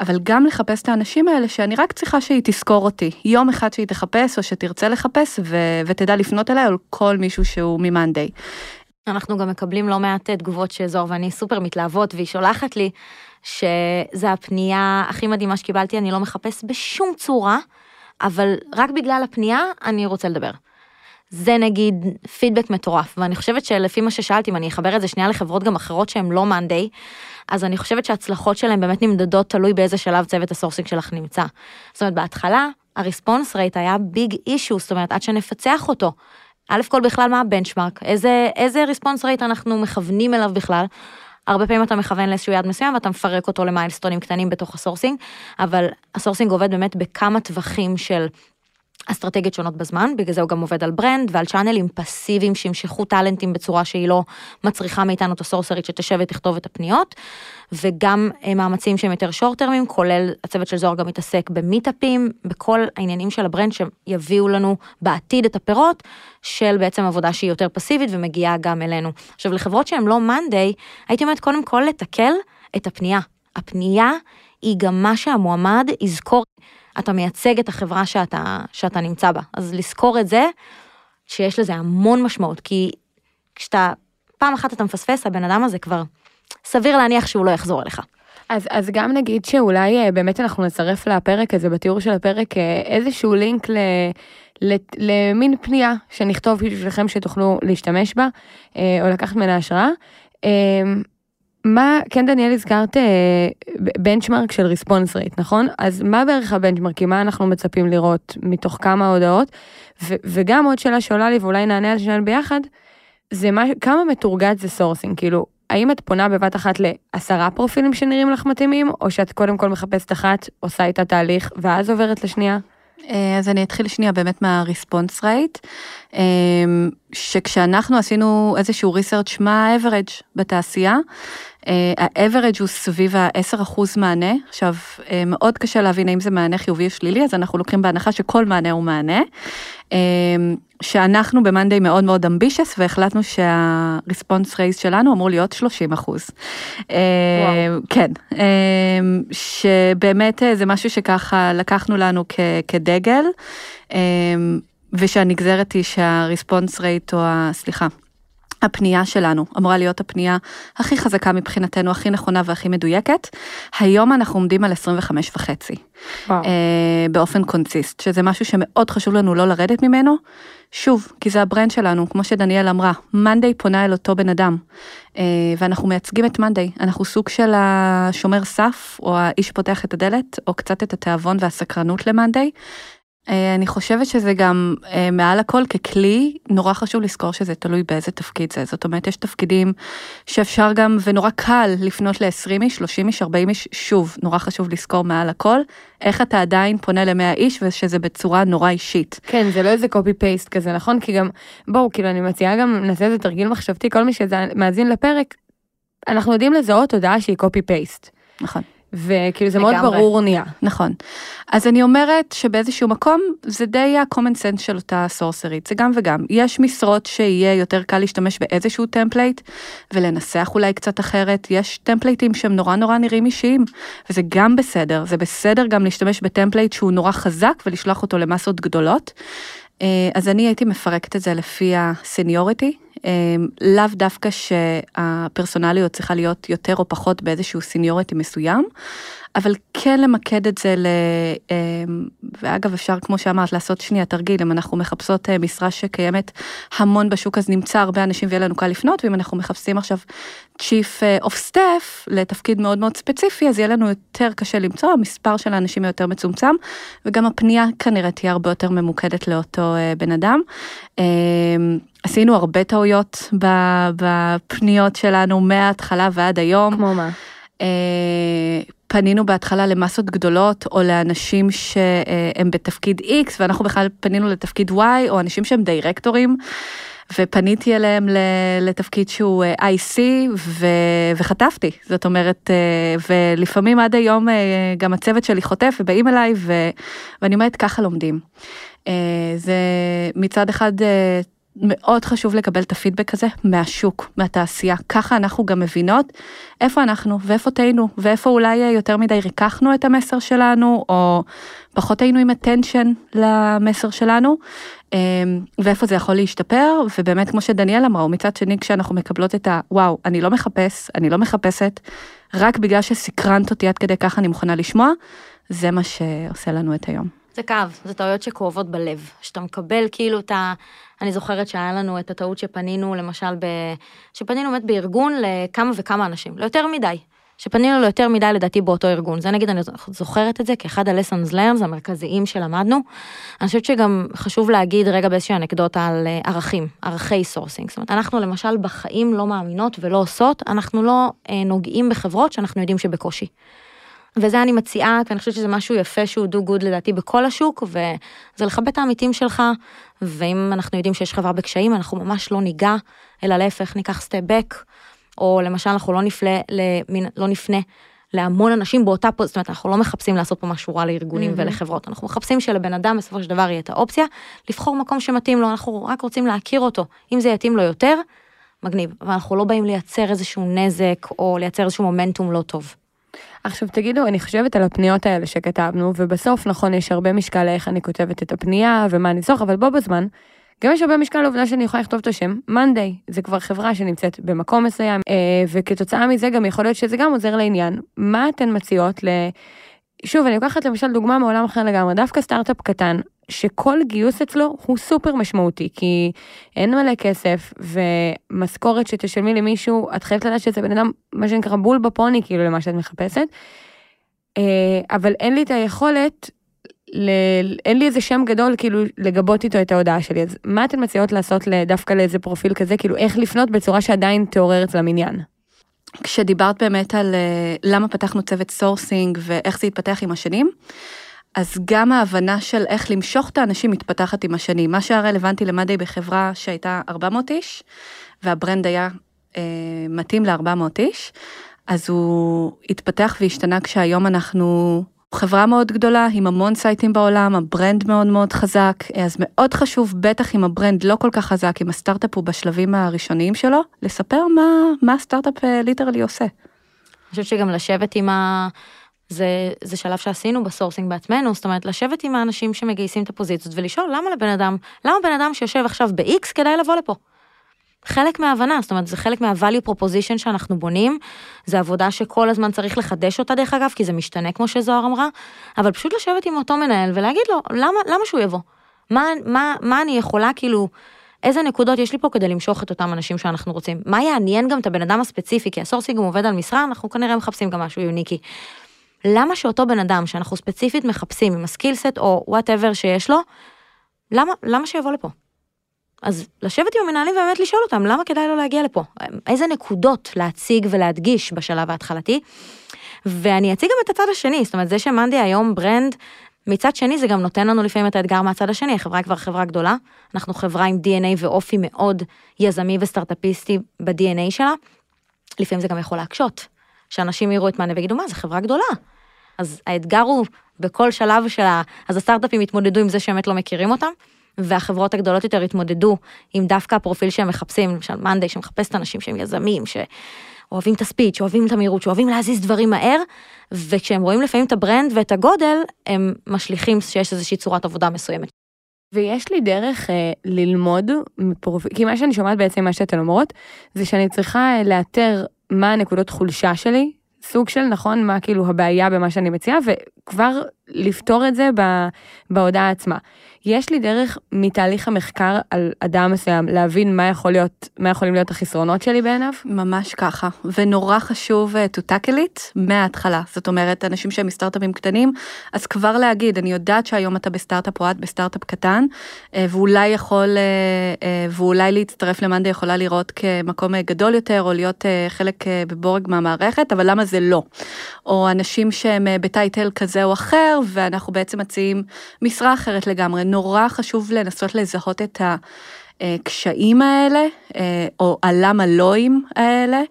אבל גם לחפש את האנשים האלה שאני רק צריכה שהיא תזכור אותי. יום אחד שהיא תחפש או שתרצה לחפש ו- ותדע לפנות אליי או כל מישהו שהוא ממאנדיי. אנחנו גם מקבלים לא מעט תגובות שזוהר ואני סופר מתלהבות והיא שולחת לי שזה הפנייה הכי מדהימה שקיבלתי, אני לא מחפש בשום צורה, אבל רק בגלל הפנייה אני רוצה לדבר. זה נגיד פידבק מטורף, ואני חושבת שלפי מה ששאלתי, אם אני אחבר את זה שנייה לחברות גם אחרות שהן לא מאנדיי, אז אני חושבת שההצלחות שלהן באמת נמדדות תלוי באיזה שלב צוות הסורסינג שלך נמצא. זאת אומרת, בהתחלה, ה response rate היה big issue, זאת אומרת, עד שנפצח אותו. א' כל בכלל מה ה benchmark, איזה, איזה response rate אנחנו מכוונים אליו בכלל. הרבה פעמים אתה מכוון לאיזשהו יעד מסוים ואתה מפרק אותו ל milestones־ים קטנים בתוך ה sourcing, אבל ה sourcing עובד באמת בכמה טווחים של אסטרטגיות שונות בזמן, בגלל זה הוא גם עובד על brand ועל channelים פסיביים שימשכו talentים בצורה שהיא לא מצריכה מאיתנו את הסורסרית שתשב ותכתוב את הפניות, וגם אה, מאמצים שהם יותר short termים, כולל הצוות של זוהר גם מתעסק ב meetupים, בכל העניינים של ה brand שיביאו לנו בעתיד את הפירות של בעצם עבודה שהיא יותר פסיבית ומגיעה גם אלינו. עכשיו לחברות שהן לא מאנדיי, הייתי אומרת קודם כל לתקל את הפנייה. הפנייה היא גם מה שהמועמד יזכור, אתה מייצג את החברה שאתה, שאתה נמצא בה. אז לזכור את זה, שיש לזה המון משמעות, כי כשאתה, פעם אחת אתה מפספס, הבן אדם הזה כבר, סביר להניח שהוא לא יחזור אליך. אז, אז גם נגיד שאולי אה, באמת אנחנו נצרף לפרק הזה, בתיאור של הפרק, אה, איזשהו לינק ל, למין פנייה שנכתוב בשבילכם שתוכלו להשתמש בה, אה, או לקחת ממנה השראה. מה, כן דניאל הזכרת benchmark של response rate, נכון? אז מה בערך ה benchmarkים, מה אנחנו מצפים לראות מתוך כמה הודעות? ו, וגם עוד שאלה שעולה לי, ואולי נענה על שניהם ביחד, זה מה, כמה מטורגט זה sourcing, כאילו, האם את פונה בבת אחת לעשרה פרופילים שנראים לך מתאימים, או שאת קודם כל מחפשת אחת, עושה איתה תהליך, ואז עוברת לשנייה? אה, אז אני אתחיל שנייה באמת מה response rate, אה, שכשאנחנו עשינו איזשהו ריסרצ' מה האברג' בתעשייה, האברג' הוא סביב ה-10% מענה, עכשיו מאוד קשה להבין האם זה מענה חיובי או שלילי, אז אנחנו לוקחים בהנחה שכל מענה הוא מענה. שאנחנו במאנדיי מאוד מאוד אמבישס והחלטנו שהריספונס רייס שלנו אמור להיות 30 אחוז. כן, שבאמת זה משהו שככה לקחנו לנו כדגל, ושהנגזרת היא שה response rate או סליחה. הפנייה שלנו אמורה להיות הפנייה הכי חזקה מבחינתנו, הכי נכונה והכי מדויקת. היום אנחנו עומדים על 25 וחצי, אה, באופן consist, שזה משהו שמאוד חשוב לנו לא לרדת ממנו. שוב, כי זה ה brand שלנו, כמו שדניאל אמרה, מאנדיי פונה אל אותו בן אדם, אה, ואנחנו מייצגים את מאנדיי, אנחנו סוג של השומר סף, או האיש שפותח את הדלת, או קצת את התיאבון והסקרנות למאנדיי, אני חושבת שזה גם אה, מעל הכל ככלי, נורא חשוב לזכור שזה תלוי באיזה תפקיד זה. זאת אומרת, יש תפקידים שאפשר גם, ונורא קל לפנות ל-20 איש, 30 איש, 40 איש, שוב, נורא חשוב לזכור מעל הכל, איך אתה עדיין פונה ל-100 איש ושזה בצורה נורא אישית. כן, זה לא איזה קופי פייסט כזה, נכון? כי גם, בואו, כאילו, אני מציעה גם, נעשה איזה תרגיל מחשבתי, כל מי שמאזין לפרק, אנחנו יודעים לזהות הודעה שהיא קופי פייסט. נכון. וכאילו זה מאוד ברור נהיה. נכון. אז אני אומרת שבאיזשהו מקום זה די ה-common sense של אותה סורסרית, זה גם וגם. יש משרות שיהיה יותר קל להשתמש באיזשהו template ולנסח אולי קצת אחרת, יש templateים שהם נורא נורא נראים אישיים, וזה גם בסדר, זה בסדר גם להשתמש ב template שהוא נורא חזק ולשלוח אותו למסות גדולות. אה, אז אני הייתי מפרקת את זה לפי ה seniority, אה, לאו דווקא שהפרסונליות צריכה להיות יותר או פחות באיזשהו סניוריטי מסוים, אבל כן למקד את זה ל... אמ, ואגב, אפשר, כמו שאמרת, לעשות שנייה תרגיל, אם אנחנו מחפשות אה, משרה שקיימת המון בשוק, אז נמצא הרבה אנשים ויהיה לנו קל לפנות, ואם אנחנו מחפשים עכשיו Chief אה, of Staff לתפקיד מאוד מאוד ספציפי, אז יהיה לנו יותר קשה למצוא, המספר של האנשים יהיה יותר מצומצם, וגם הפנייה כנראה תהיה הרבה יותר ממוקדת לאותו אה, בן אדם. אמ, עשינו הרבה טעויות בפניות שלנו מההתחלה ועד היום. כמו מה? פנינו בהתחלה למסות גדולות או לאנשים שהם בתפקיד X ואנחנו בכלל פנינו לתפקיד Y או אנשים שהם דירקטורים. ופניתי אליהם לתפקיד שהוא אה, IC ו, וחטפתי, זאת אומרת, אה, ולפעמים עד היום אה, גם הצוות שלי חוטף ובאים אליי ו, ואני אומרת ככה לומדים. זה מצד אחד מאוד חשוב לקבל את הפידבק הזה מהשוק, מהתעשייה. ככה אנחנו גם מבינות איפה אנחנו ואיפה טעינו, ואיפה אולי יותר מדי ריככנו את המסר שלנו, או פחות היינו עם attention למסר שלנו, אמ, ואיפה זה יכול להשתפר, ובאמת כמו שדניאל אמרה, ומצד שני כשאנחנו מקבלות את ה, וואו, אני לא מחפש, אני לא מחפשת, רק בגלל שסקרנת אותי עד כדי ככה אני מוכנה לשמוע, זה מה שעושה לנו את היום. זה כאב, זה טעויות שכואבות בלב. שאתה מקבל כאילו את ה... אני זוכרת שהיה לנו את הטעות שפנינו, למשל, ב... שפנינו באמת בארגון לכמה וכמה אנשים, ליותר מדי. שפנינו ליותר מדי לדעתי באותו ארגון. זה נגיד, אני זוכרת את זה כאחד ה-lessons learned המרכזיים שלמדנו. אני חושבת שגם חשוב להגיד רגע באיזושהי אנקדוטה על אה, ערכים, ערכי sourcing. זאת אומרת, אנחנו למשל בחיים לא מאמינות ולא עושות, אנחנו לא אה, נוגעים בחברות שאנחנו יודעים שבקשיי. וזה אני מציעה, כי אני חושבת שזה משהו יפה שהוא do good לדעתי בכל השוק, וזה לכבד את העמיתים שלך, ואם אנחנו יודעים שיש חברה בקשיים, אנחנו ממש לא ניגע, אלא להפך, ניקח step back, או למשל אנחנו לא נפלה, למין, לא נפנה להמון אנשים באותה פוזיציה, זאת אומרת, אנחנו לא מחפשים לעשות פה משהו רע לארגונים mm-hmm. ולחברות, אנחנו מחפשים שלבן אדם בסופו של דבר יהיה את האופציה, לבחור מקום שמתאים לו, אנחנו רק רוצים להכיר אותו, אם זה יתאים לו יותר, מגניב, אבל אנחנו לא באים לייצר איזשהו נזק, או לייצר איזשהו מומנטום לא טוב. עכשיו תגידו, אני חושבת על הפניות האלה שכתבנו, ובסוף, נכון, יש הרבה משקל לאיך אני כותבת את הפנייה ומה אני אצלוח, אבל בו בזמן, גם יש הרבה משקל לעובדה שאני יכולה לכתוב את השם, מאנדיי, זה כבר חברה שנמצאת במקום מסוים, אה, וכתוצאה מזה גם יכול להיות שזה גם עוזר לעניין. מה אתן מציעות ל... שוב, אני לוקחת למשל דוגמה מעולם אחר לגמרי, דווקא סטארט-אפ קטן, שכל גיוס אצלו הוא סופר משמעותי, כי אין מלא כסף, ומשכורת שתשלמי למישהו, את חייבת לדעת שזה בן אדם, מה שנקרא בול בפוני, כאילו, למה שאת מחפשת. אה, אבל אין לי את היכולת, ל... אין לי איזה שם גדול, כאילו, לגבות איתו את ההודעה שלי. אז מה אתן מציעות לעשות דווקא לאיזה פרופיל כזה, כאילו, איך לפנות בצורה שעדיין תעורר אצלם עניין? כשדיברת באמת על אה, למה פתחנו צוות sourcing ואיך זה התפתח עם השנים, אז גם ההבנה של איך למשוך את האנשים מתפתחת עם השנים. מה שהיה רלוונטי למדי בחברה שהייתה 400 איש, וה brand היה אה, מתאים ל-400 איש, אז הוא התפתח והשתנה כשהיום אנחנו חברה מאוד גדולה עם המון siteים בעולם, ה brand מאוד מאוד חזק, אז מאוד חשוב, בטח אם ה brand לא כל כך חזק, אם הסטארט-אפ הוא בשלבים הראשוניים שלו, לספר מה, מה הסטארט-אפ literally עושה. אני חושבת שגם לשבת עם ה... זה, זה שלב שעשינו ב sourcing בעצמנו, זאת אומרת, לשבת עם האנשים שמגייסים את הפוזיציות ולשאול למה לבן אדם, למה בן אדם שיושב עכשיו ב-X כדאי לבוא לפה. חלק מההבנה, זאת אומרת, זה חלק מה-value proposition שאנחנו בונים, זה עבודה שכל הזמן צריך לחדש אותה דרך אגב, כי זה משתנה כמו שזוהר אמרה, אבל פשוט לשבת עם אותו מנהל ולהגיד לו, למה, למה שהוא יבוא? מה, מה, מה אני יכולה כאילו, איזה נקודות יש לי פה כדי למשוך את אותם אנשים שאנחנו רוצים? מה יעניין גם את הבן אדם הספציפי, כי ה sourcing עובד על משרה, אנחנו כנראה מחפשים גם משהו uniqueי. למה שאותו בן אדם שאנחנו ספציפית מחפשים עם ה skill set או whatever שיש לו, למה, למה שיבוא לפה? אז לשבת עם המנהלים ובאמת לשאול אותם, למה כדאי לו להגיע לפה? איזה נקודות להציג ולהדגיש בשלב ההתחלתי? ואני אציג גם את הצד השני, זאת אומרת, זה שמאנדי היום ברנד, מצד שני זה גם נותן לנו לפעמים את האתגר מהצד השני, החברה כבר חברה גדולה, אנחנו חברה עם DNA ואופי מאוד יזמי וסטארטאפיסטי ב-DNA שלה, לפעמים זה גם יכול להקשות, שאנשים יראו את מאנה ויגידו, מה, זו חברה גדולה. אז האתגר הוא בכל שלב של ה... אז הסטארט-אפים יתמודדו עם זה שבאמת לא מכירים אותם, והחברות הגדולות יותר יתמודדו עם דווקא הפרופיל שהם מחפשים, למשל מאנדיי שמחפש את האנשים שהם יזמים, שאוהבים את ה speed, שאוהבים את המהירות, שאוהבים להזיז דברים מהר, וכשהם רואים לפעמים את ה brand ואת הגודל, הם משליכים שיש איזושהי צורת עבודה מסוימת. ויש לי דרך אה, ללמוד מפרופיל, כי מה שאני שומעת בעצם, מה שאתן אומרות, זה שאני צריכה אה, לאתר מה הנקודות חולשה שלי, סוג של נכון מה כאילו הבעיה במה שאני מציעה וכבר לפתור את זה בהודעה עצמה. יש לי דרך מתהליך המחקר על אדם מסוים להבין מה יכול להיות, מה יכולים להיות החסרונות שלי בעיניו? ממש ככה, ונורא חשוב uh, to tackle it מההתחלה. זאת אומרת, אנשים שהם מסטארט-אפים קטנים, אז כבר להגיד, אני יודעת שהיום אתה בסטארט-אפ או את בסטארט-אפ קטן, uh, ואולי יכול, uh, ואולי להצטרף למאנדה יכולה לראות כמקום גדול יותר, או להיות חלק בבורג מהמערכת, אבל למה זה לא? או אנשים שהם בטייטל כזה או אחר, ואנחנו בעצם מציעים משרה אחרת לגמרי. נורא חשוב לנסות לזהות את הקשיים האלה, אה, או הלמה לואים האלה,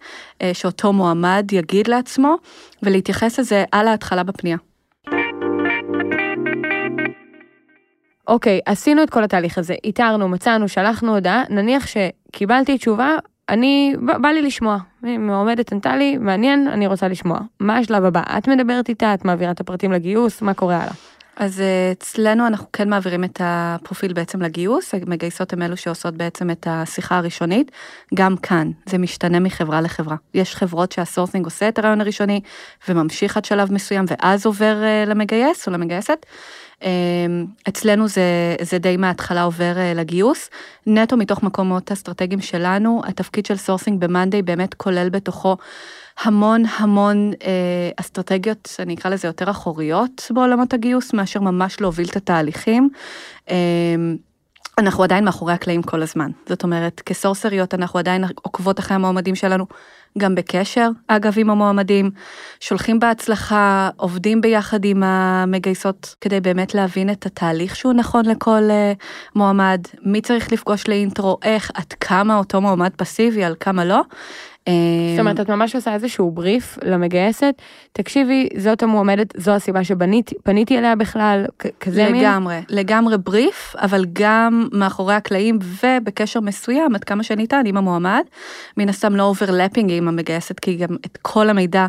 אה, שאותו מועמד יגיד לעצמו, ולהתייחס לזה על ההתחלה בפנייה. אוקיי, okay, עשינו את כל התהליך הזה, איתרנו, מצאנו, שלחנו הודעה, נניח שקיבלתי תשובה, אני, בא, בא לי לשמוע. מועמדת ענתה לי, מעניין, אני רוצה לשמוע. מה השלב הבא? את מדברת איתה, את מעבירה את הפרטים לגיוס, מה קורה הלאה? אז אה, אצלנו אנחנו כן מעבירים את הפרופיל בעצם לגיוס, המגייסות הם אלו שעושות בעצם את השיחה הראשונית. גם כאן זה משתנה מחברה לחברה. יש חברות שה sourcing עושה את הריאיון הראשוני וממשיך עד שלב מסוים ואז עובר אה, למגייס או למגייסת. אה, אצלנו זה, זה די מההתחלה עובר לגיוס. נטו מתוך מקומות אסטרטגיים שלנו, התפקיד של סורסינג ב-monday באמת כולל בתוכו המון המון אה, אסטרטגיות, אני אקרא לזה יותר אחוריות בעולמות הגיוס, מאשר ממש להוביל את התהליכים. אה, אנחנו עדיין מאחורי הקלעים כל הזמן. זאת אומרת, כ-sourcerיות אנחנו עדיין עוקבות אחרי המועמדים שלנו, גם בקשר, אגב, עם המועמדים, שולחים בהצלחה, עובדים ביחד עם המגייסות כדי באמת להבין את התהליך שהוא נכון לכל uh, מועמד, מי צריך לפגוש לאינטרו, איך, עד כמה אותו מועמד פסיבי, על כמה לא. זאת אומרת, את ממש עושה איזשהו בריף למגייסת, תקשיבי, זאת המועמדת, זו הסיבה שפניתי אליה בכלל, כזה מין? לגמרי, לגמרי בריף, אבל גם מאחורי הקלעים ובקשר מסוים, עד כמה שניתן עם המועמד. מן הסתם לא overlapping עם המגייסת, כי גם את כל המידע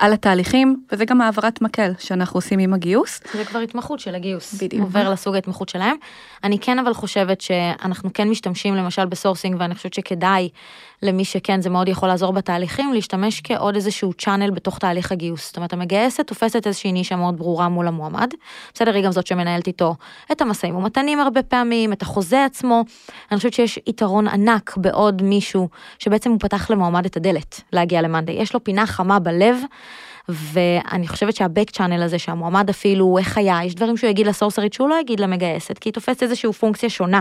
על התהליכים, וזה גם העברת מקל שאנחנו עושים עם הגיוס. זה כבר התמחות של הגיוס. בדיוק. עובר לסוג ההתמחות שלהם. אני כן אבל חושבת שאנחנו כן משתמשים למשל בסורסינג, ואני חושבת שכדאי למי שכן, זה מאוד יכול לעזור בתהליכים, להשתמש כעוד איזשהו channel בתוך תהליך הגיוס. זאת אומרת, המגייסת תופסת איזושהי נישה מאוד ברורה מול המועמד. בסדר, היא גם זאת שמנהלת איתו את המשאים ומתנים הרבה פעמים, את החוזה עצמו. אני חושבת שיש יתרון ענק בעוד מישהו שבעצם הוא פתח למועמד את הדלת להגיע למאנדי. יש לו פינה חמה בלב. ואני חושבת שהבק צ'אנל הזה שהמועמד אפילו איך היה? יש דברים שהוא יגיד לסורסרית שהוא לא יגיד למגייסת כי היא תופסת איזושהי פונקציה שונה.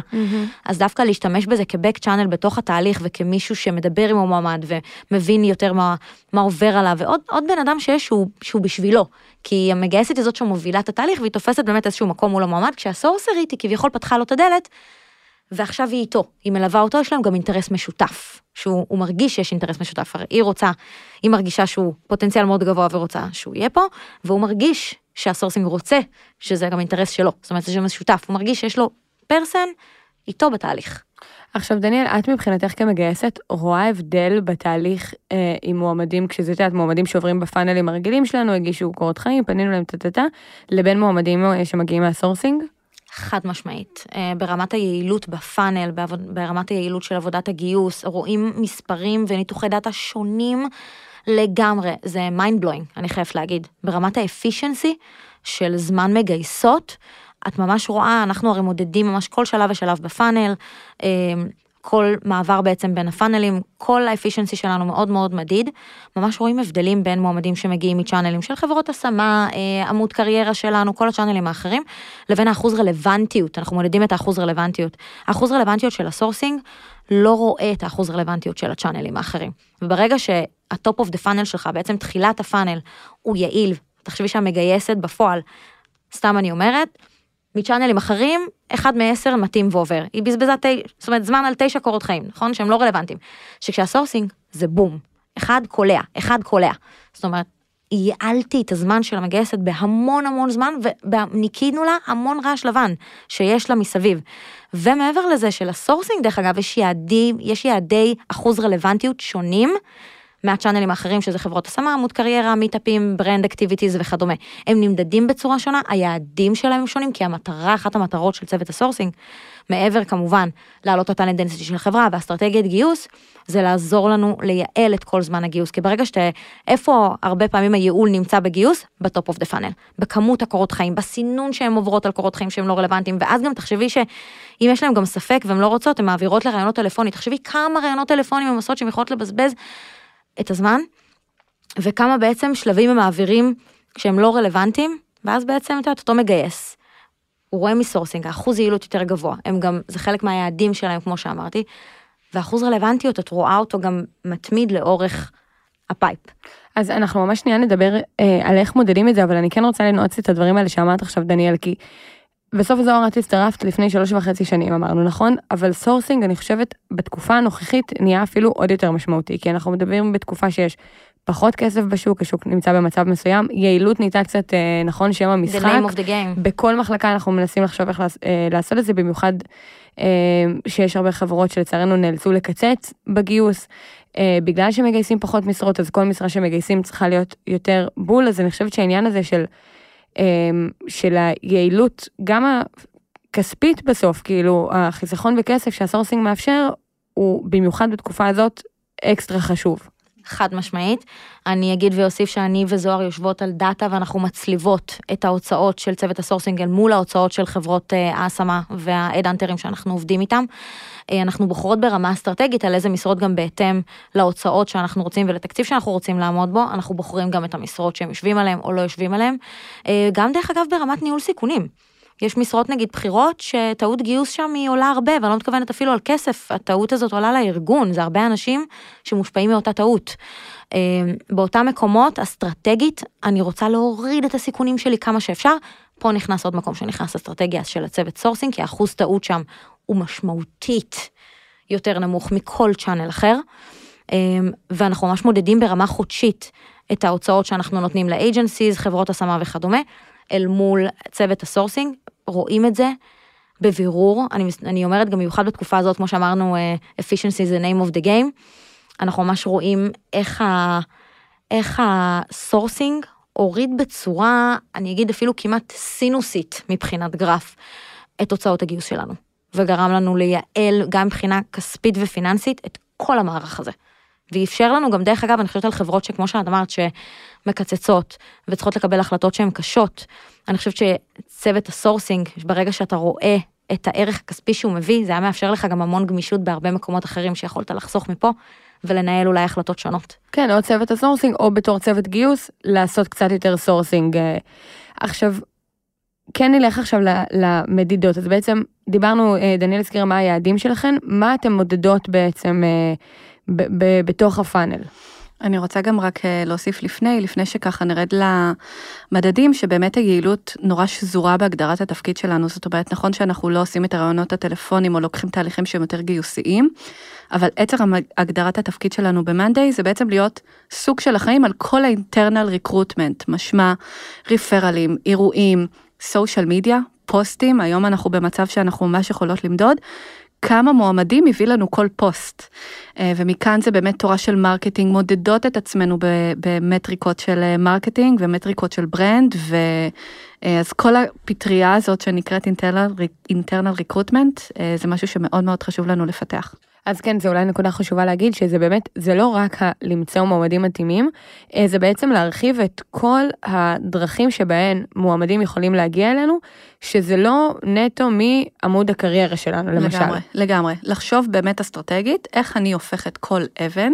אז דווקא להשתמש בזה כבק צ'אנל בתוך התהליך וכמישהו שמדבר עם המועמד ומבין יותר מה, מה עובר עליו ועוד עוד בן אדם שיש שהוא, שהוא בשבילו כי המגייסת היא זאת שמובילה את התהליך והיא תופסת באמת איזשהו מקום מול המועמד כשהסורסרית היא כביכול פתחה לו את הדלת ועכשיו היא איתו, היא מלווה אותו, יש להם גם אינטרס משותף, שהוא הוא מרגיש שיש אינטרס משותף, הרי היא רוצה, היא מרגישה שהוא פוטנציאל מאוד גבוה ורוצה שהוא יהיה פה, והוא מרגיש שהסורסינג רוצה שזה גם אינטרס שלו, זאת אומרת זה משותף, הוא מרגיש שיש לו person איתו בתהליך. עכשיו דניאל, את מבחינתך כמגייסת רואה הבדל בתהליך אה, עם מועמדים, כשזה את יודעת, מועמדים שעוברים בפאנלים הרגילים שלנו, הגישו קורות חיים, פנינו להם טה-טה-טה, לבין מועמדים אה, שמגיעים מהסורסינג? חד משמעית. אה, ברמת היעילות ב-funnel, ברמת היעילות של עבודת הגיוס, רואים מספרים וניתוחי דאטה שונים לגמרי. זה mind blowing, אני חייבת להגיד. ברמת ה-efficiency של זמן מגייסות, את ממש רואה, אנחנו הרי מודדים ממש כל שלב ושלב ב-funnel, אה, כל מעבר בעצם בין ה-funnelים, כל ה-efficiency שלנו מאוד מאוד מדיד. ממש רואים הבדלים בין מועמדים שמגיעים מ-channelים של חברות השמה, אה, עמוד קריירה שלנו, כל ה-channelים האחרים, לבין האחוז רלוונטיות, אנחנו מודדים את האחוז רלוונטיות. האחוז רלוונטיות של ה-sourcing לא רואה את האחוז רלוונטיות של ה-channelים האחרים. וברגע שה-top of the funnel שלך, בעצם תחילת ה-funnel, הוא יעיל, תחשבי שהמגייסת בפועל, סתם אני אומרת, מ-channelים אחרים, אחד מעשר מתאים ועובר. היא בזבזה ת... זאת אומרת, זמן על תשע קורות חיים, נכון? שהם לא רלוונטיים. שכשה-sourcing זה בום. אחד קולע, אחד קולע. זאת אומרת, ייעלתי את הזמן של המגייסת בהמון המון זמן, וניקינו לה המון רעש לבן שיש לה מסביב. ומעבר לזה של-sourcing, דרך אגב, יש יעדים, יש יעדי אחוז רלוונטיות שונים. מה-channelים האחרים שזה חברות השמה, עמוד קריירה, meetupים, brand activities וכדומה. הם נמדדים בצורה שונה, היעדים שלהם הם שונים, כי המטרה, אחת המטרות של צוות ה-sourcing, מעבר כמובן להעלות את ה-talent density של החברה ואסטרטגיית גיוס, זה לעזור לנו לייעל את כל זמן הגיוס. כי ברגע שאתה, איפה הרבה פעמים הייעול נמצא בגיוס? ב-top of the funnel. בכמות הקורות חיים, בסינון שהן עוברות על קורות חיים שהם לא רלוונטיים, ואז גם תחשבי שאם יש להם גם ספק והן לא רוצות, הן מעבירות לראיונות טלפונית. תחשבי כמה ראיונות טלפונים הן עושות שהן יכולות לבזבז את הזמן, וכמה בעצם שלבים הם מעבירים כשהם לא רלוונטיים, ואז בעצם אתה יודע, אותו מגייס. הוא רואה מ-sourcing, האחוז יעילות יותר גבוה, הם גם, זה חלק מהיעדים שלהם, כמו שאמרתי, ואחוז רלוונטיות, את רואה אותו גם מתמיד לאורך ה-pipe. אז אנחנו ממש שנייה נדבר אה, על איך מודדים את זה, אבל אני כן רוצה לנועץ את הדברים האלה שאמרת עכשיו, דניאל, כי בסוף זוהר את הצטרפת לפני שלוש וחצי שנים אמרנו נכון אבל sourcing אני חושבת בתקופה הנוכחית נהיה אפילו עוד יותר משמעותי כי אנחנו מדברים בתקופה שיש פחות כסף בשוק השוק נמצא במצב מסוים יעילות נהייתה קצת אה, נכון שם המשחק. בכל מחלקה אנחנו מנסים לחשוב איך אה, לעשות את זה במיוחד אה, שיש הרבה חברות שלצערנו נאלצו לקצץ בגיוס. בגלל שמגייסים פחות משרות אז כל משרה שמגייסים צריכה להיות יותר בול אז אני חושבת שהעניין הזה של של היעילות גם הכספית בסוף כאילו החיסכון בכסף שה-sourcing מאפשר הוא במיוחד בתקופה הזאת אקסטרה חשוב. חד משמעית. אני אגיד ואוסיף שאני וזוהר יושבות על דאטה ואנחנו מצליבות את ההוצאות של צוות ה-sourcing אל מול ההוצאות של חברות אה, ההשמה וה-headhunterים שאנחנו עובדים איתם. אה, אנחנו בוחרות ברמה אסטרטגית על איזה משרות גם בהתאם להוצאות שאנחנו רוצים ולתקציב שאנחנו רוצים לעמוד בו, אנחנו בוחרים גם את המשרות שהם יושבים עליהם או לא יושבים עליהם. אה, גם דרך אגב ברמת ניהול סיכונים. יש משרות נגיד בחירות שטעות גיוס שם היא עולה הרבה ואני לא מתכוונת אפילו על כסף הטעות הזאת עולה לארגון זה הרבה אנשים שמושפעים מאותה טעות. אה, באותם מקומות אסטרטגית אני רוצה להוריד את הסיכונים שלי כמה שאפשר פה נכנס עוד מקום שנכנס אסטרטגיה של הצוות sourcing כי האחוז טעות שם הוא משמעותית יותר נמוך מכל channel אחר אה, ואנחנו ממש מודדים ברמה חודשית את ההוצאות שאנחנו נותנים ל-agencies חברות השמה וכדומה. אל מול צוות ה-sourcing, רואים את זה בבירור, אני, אני אומרת גם במיוחד בתקופה הזאת, כמו שאמרנו, uh, efficiency is the name of the game, אנחנו ממש רואים איך, ה, איך ה-sourcing הוריד בצורה, אני אגיד אפילו כמעט סינוסית מבחינת גרף, את תוצאות הגיוס שלנו, וגרם לנו לייעל גם מבחינה כספית ופיננסית את כל המערך הזה. ואפשר לנו גם, דרך אגב, אני חושבת על חברות שכמו שאת אמרת, שמקצצות וצריכות לקבל החלטות שהן קשות. אני חושבת שצוות ה-sourcing, ברגע שאתה רואה את הערך הכספי שהוא מביא, זה היה מאפשר לך גם המון גמישות בהרבה מקומות אחרים שיכולת לחסוך מפה, ולנהל אולי החלטות שונות. כן, או צוות ה sourcing, או בתור צוות גיוס, לעשות קצת יותר sourcing. אה, עכשיו, כן נלך עכשיו למדידות, אז בעצם דיברנו, אה, דניאל הזכיר מה היעדים שלכם, מה אתם מודדות בעצם אה, בתוך ה funnel? אני רוצה גם רק אה, להוסיף לפני, לפני שככה נרד למדדים, שבאמת היעילות נורא שזורה בהגדרת התפקיד שלנו, זאת אומרת, נכון שאנחנו לא עושים את הראיונות הטלפוניים או לוקחים תהליכים שהם יותר גיוסיים, אבל עצם הגדרת התפקיד שלנו ב-Monday זה בעצם להיות סוג של אחראים על כל ה-internal recruitment, משמע ריפרלים, אירועים, social media, פוסטים, היום אנחנו במצב שאנחנו ממש יכולות למדוד. כמה מועמדים הביא לנו כל פוסט. אה, ומכאן זה באמת תורה של marketing, מודדות את עצמנו במטריקות של אה, marketing ומטריקות של brand, ואז כל המטריה הזאת שנקראת recruitment, אה, זה משהו שמאוד מאוד חשוב לנו לפתח. אז כן, זו אולי נקודה חשובה להגיד, שזה באמת, זה לא רק למצוא מועמדים מתאימים, אה, זה בעצם להרחיב את כל הדרכים שבהן מועמדים יכולים להגיע אלינו, שזה לא נטו מעמוד הקריירה שלנו, למשל. לגמרי, לגמרי. לחשוב באמת אסטרטגית, איך אני הופכת כל אבן,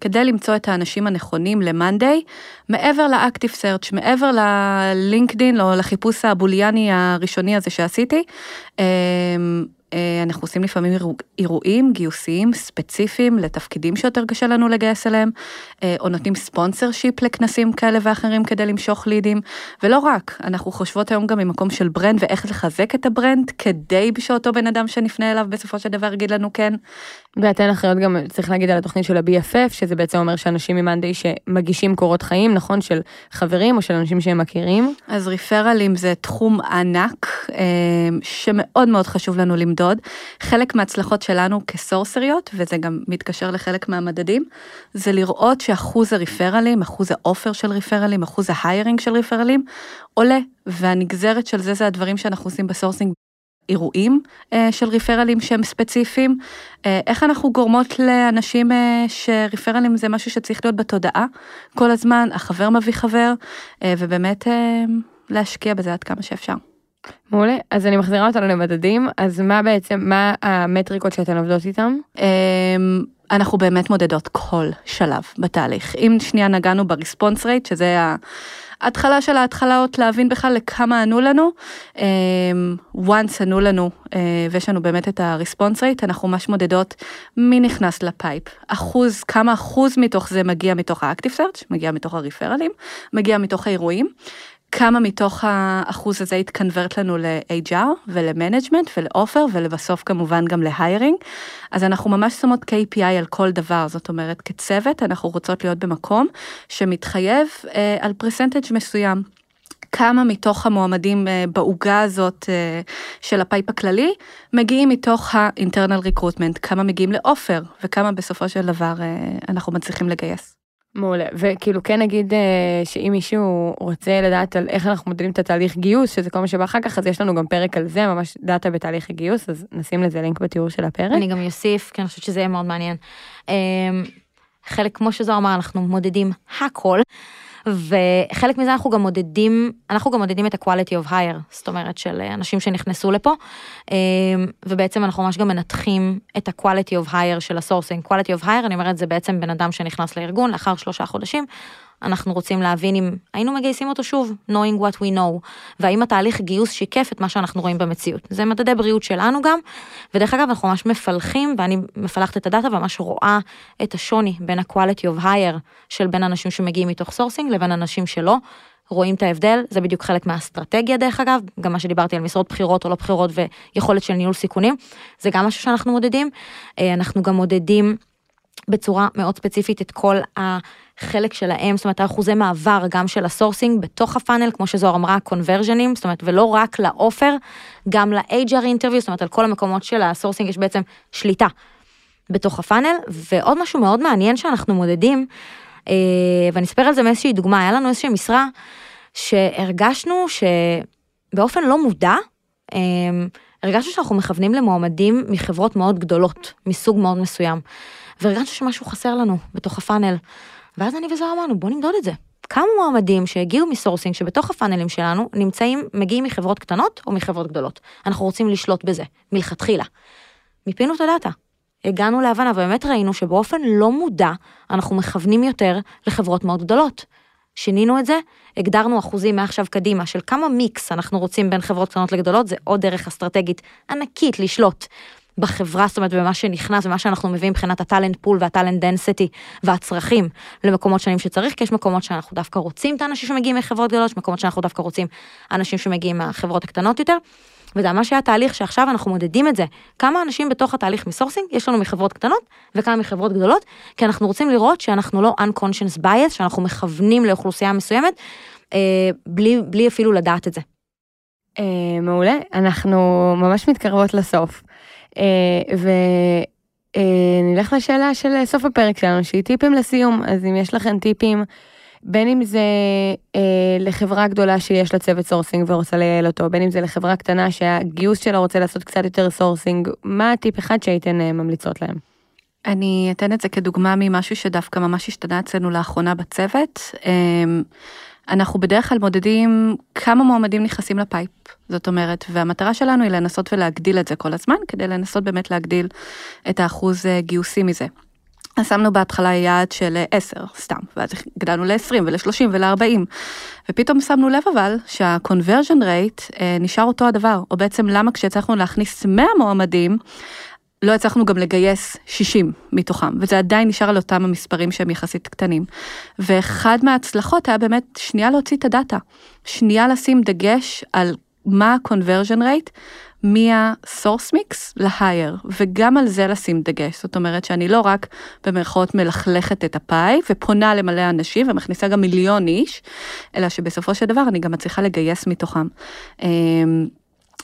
כדי למצוא את האנשים הנכונים למאנדיי, מעבר לאקטיב סרצ', מעבר ללינקדין או לחיפוש הבוליאני הראשוני הזה שעשיתי. אה, אנחנו עושים לפעמים אירוע- אירועים גיוסיים ספציפיים לתפקידים שיותר קשה לנו לגייס אליהם, אה, או נותנים sponsorship לכנסים כאלה ואחרים כדי למשוך לידים, ולא רק, אנחנו חושבות היום גם ממקום של brand ואיך לחזק את ה brand, כדי שאותו בן אדם שנפנה אליו בסופו של דבר יגיד לנו כן. ואתן אחריות גם, צריך להגיד על התוכנית של ה-BFF, שזה בעצם אומר שאנשים מ Monday שמגישים קורות חיים, נכון, של חברים או של אנשים שהם מכירים. אז ריפרלים זה תחום ענק אה, שמאוד מאוד חשוב לנו למדוד. חלק מההצלחות שלנו כסורסריות, וזה גם מתקשר לחלק מהמדדים, זה לראות שאחוז הריפרלים, אחוז ה offer של ריפרלים, אחוז ה hiring של ריפרלים, עולה, והנגזרת של זה זה הדברים שאנחנו עושים ב sourcing. אירועים אה, של ריפרלים שהם ספציפיים, אה, איך אנחנו גורמות לאנשים אה, שריפרלים זה משהו שצריך להיות בתודעה כל הזמן, החבר מביא חבר, אה, ובאמת אה, להשקיע בזה עד כמה שאפשר. מעולה, אז אני מחזירה אותנו למדדים, אז מה בעצם, מה המטריקות שאתן עובדות איתן? אמ, אנחנו באמת מודדות כל שלב בתהליך. אם שנייה נגענו בריספונס רייט, שזה ההתחלה של ההתחלות, להבין בכלל לכמה ענו לנו. אמ, once ענו לנו, אה, ויש לנו באמת את הריספונס רייט, אנחנו ממש מודדות מי נכנס ל pipe. אחוז, כמה אחוז מתוך זה מגיע מתוך ה active search, מגיע מתוך הריפרלים, מגיע מתוך האירועים. כמה מתוך האחוז הזה התקנברט לנו ל-HR ול management ול offer ולבסוף כמובן גם ל hiring. אז אנחנו ממש שמות KPI על כל דבר, זאת אומרת כצוות אנחנו רוצות להיות במקום שמתחייב אה, על percentage מסוים. כמה מתוך המועמדים אה, בעוגה הזאת אה, של ה pipe הכללי מגיעים מתוך ה-internal recruitment, כמה מגיעים ל offer וכמה בסופו של דבר אה, אנחנו מצליחים לגייס. מעולה, וכאילו כן נגיד אה, שאם מישהו רוצה לדעת על איך אנחנו מודדים את התהליך גיוס, שזה כל מה שבא אחר כך, אז יש לנו גם פרק על זה, ממש דאטה בתהליך הגיוס, אז נשים לזה לינק בתיאור של הפרק. אני גם אוסיף, כי אני חושבת שזה יהיה מאוד מעניין. אמ, חלק, כמו שזוהר אמרה, אנחנו מודדים הכל, וחלק מזה אנחנו גם מודדים, אנחנו גם מודדים את ה-quality of hire, זאת אומרת של אנשים שנכנסו לפה, אמ, ובעצם אנחנו ממש גם מנתחים את ה-quality of hire של ה sourcing. quality of hire, אני אומרת, זה בעצם בן אדם שנכנס לארגון לאחר שלושה חודשים, אנחנו רוצים להבין אם היינו מגייסים אותו שוב, knowing what we know, והאם התהליך גיוס שיקף את מה שאנחנו רואים במציאות. זה מדדי בריאות שלנו גם, ודרך אגב אנחנו ממש מפלחים, ואני מפלחת את הדאטה וממש רואה את השוני בין ה-quality of hire של בין אנשים שמגיעים מתוך sourcing לבין אנשים שלא. רואים את ההבדל, זה בדיוק חלק מהאסטרטגיה דרך אגב, גם מה שדיברתי על משרות בכירות או לא בכירות ויכולת של ניהול סיכונים, זה גם משהו שאנחנו מודדים. אה, אנחנו גם מודדים בצורה מאוד ספציפית את כל החלק שלהם, זאת אומרת האחוזי מעבר גם של ה sourcing בתוך ה funnel, כמו שזוהר אמרה, conversion ים, זאת אומרת ולא רק ל offer, גם ל-HR interview, זאת אומרת על כל המקומות של ה sourcing יש בעצם שליטה בתוך ה funnel, ועוד משהו מאוד מעניין שאנחנו מודדים, אה, ואני אספר על זה מאיזושהי דוגמה, היה לנו איזושהי משרה שהרגשנו שבאופן לא מודע, אה, הרגשנו שאנחנו מכוונים למועמדים מחברות מאוד גדולות, מסוג מאוד מסוים. והרגשנו שמשהו חסר לנו בתוך הפאנל. ואז אני וזוהר אמרנו, בוא נמדוד את זה. כמה מועמדים שהגיעו מסורסינג שבתוך הפאנלים שלנו נמצאים, מגיעים מחברות קטנות או מחברות גדולות. אנחנו רוצים לשלוט בזה, מלכתחילה. מיפינו את הדאטה. הגענו להבנה ובאמת ראינו שבאופן לא מודע אנחנו מכוונים יותר לחברות מאוד גדולות. שינינו את זה, הגדרנו אחוזים מעכשיו קדימה של כמה מיקס אנחנו רוצים בין חברות קטנות לגדולות, זה עוד דרך אסטרטגית ענקית לשלוט בחברה, זאת אומרת במה שנכנס ומה שאנחנו מביאים מבחינת ה talent pool וה talent density והצרכים למקומות שונים שצריך, כי יש מקומות שאנחנו דווקא רוצים את האנשים שמגיעים מחברות גדולות, יש מקומות שאנחנו דווקא רוצים אנשים שמגיעים מהחברות הקטנות יותר. וזה ממש היה תהליך שעכשיו אנחנו מודדים את זה. כמה אנשים בתוך התהליך מ sourcing יש לנו מחברות קטנות וכמה מחברות גדולות, כי אנחנו רוצים לראות שאנחנו לא unconscious bias, שאנחנו מכוונים לאוכלוסייה מסוימת, אה, בלי, בלי אפילו לדעת את זה. אה, מעולה, אנחנו ממש מתקרבות לסוף. אה, ונלך לשאלה של סוף הפרק שלנו, שהיא טיפים לסיום, אז אם יש לכם טיפים, בין אם זה אה, לחברה גדולה שיש לה צוות sourcing ורוצה לייעל אותו, בין אם זה לחברה קטנה שהגיוס שלה רוצה לעשות קצת יותר sourcing, מה הטיפ אחד שהייתן אה, ממליצות להם? אני אתן את זה כדוגמה ממשהו שדווקא ממש השתנה אצלנו לאחרונה בצוות. אנחנו בדרך כלל מודדים כמה מועמדים נכנסים לפייפ, זאת אומרת, והמטרה שלנו היא לנסות ולהגדיל את זה כל הזמן, כדי לנסות באמת להגדיל את האחוז אה, גיוסי מזה. אז שמנו בהתחלה יעד של 10 סתם, ואז הגדלנו ל-20 ול-30 ול-40, ופתאום שמנו לב אבל שה-conversion rate אה, נשאר אותו הדבר, או בעצם למה כשהצלחנו להכניס 100 מועמדים, לא הצלחנו גם לגייס 60 מתוכם, וזה עדיין נשאר על אותם המספרים שהם יחסית קטנים. ואחד מההצלחות היה באמת שנייה להוציא את הדאטה, שנייה לשים דגש על מה ה-conversion rate, מה-source mix ל-hire, וגם על זה לשים דגש. זאת אומרת שאני לא רק במרכאות מלכלכת את הפאי ופונה למלא אנשים ומכניסה גם מיליון איש, אלא שבסופו של דבר אני גם מצליחה לגייס מתוכם.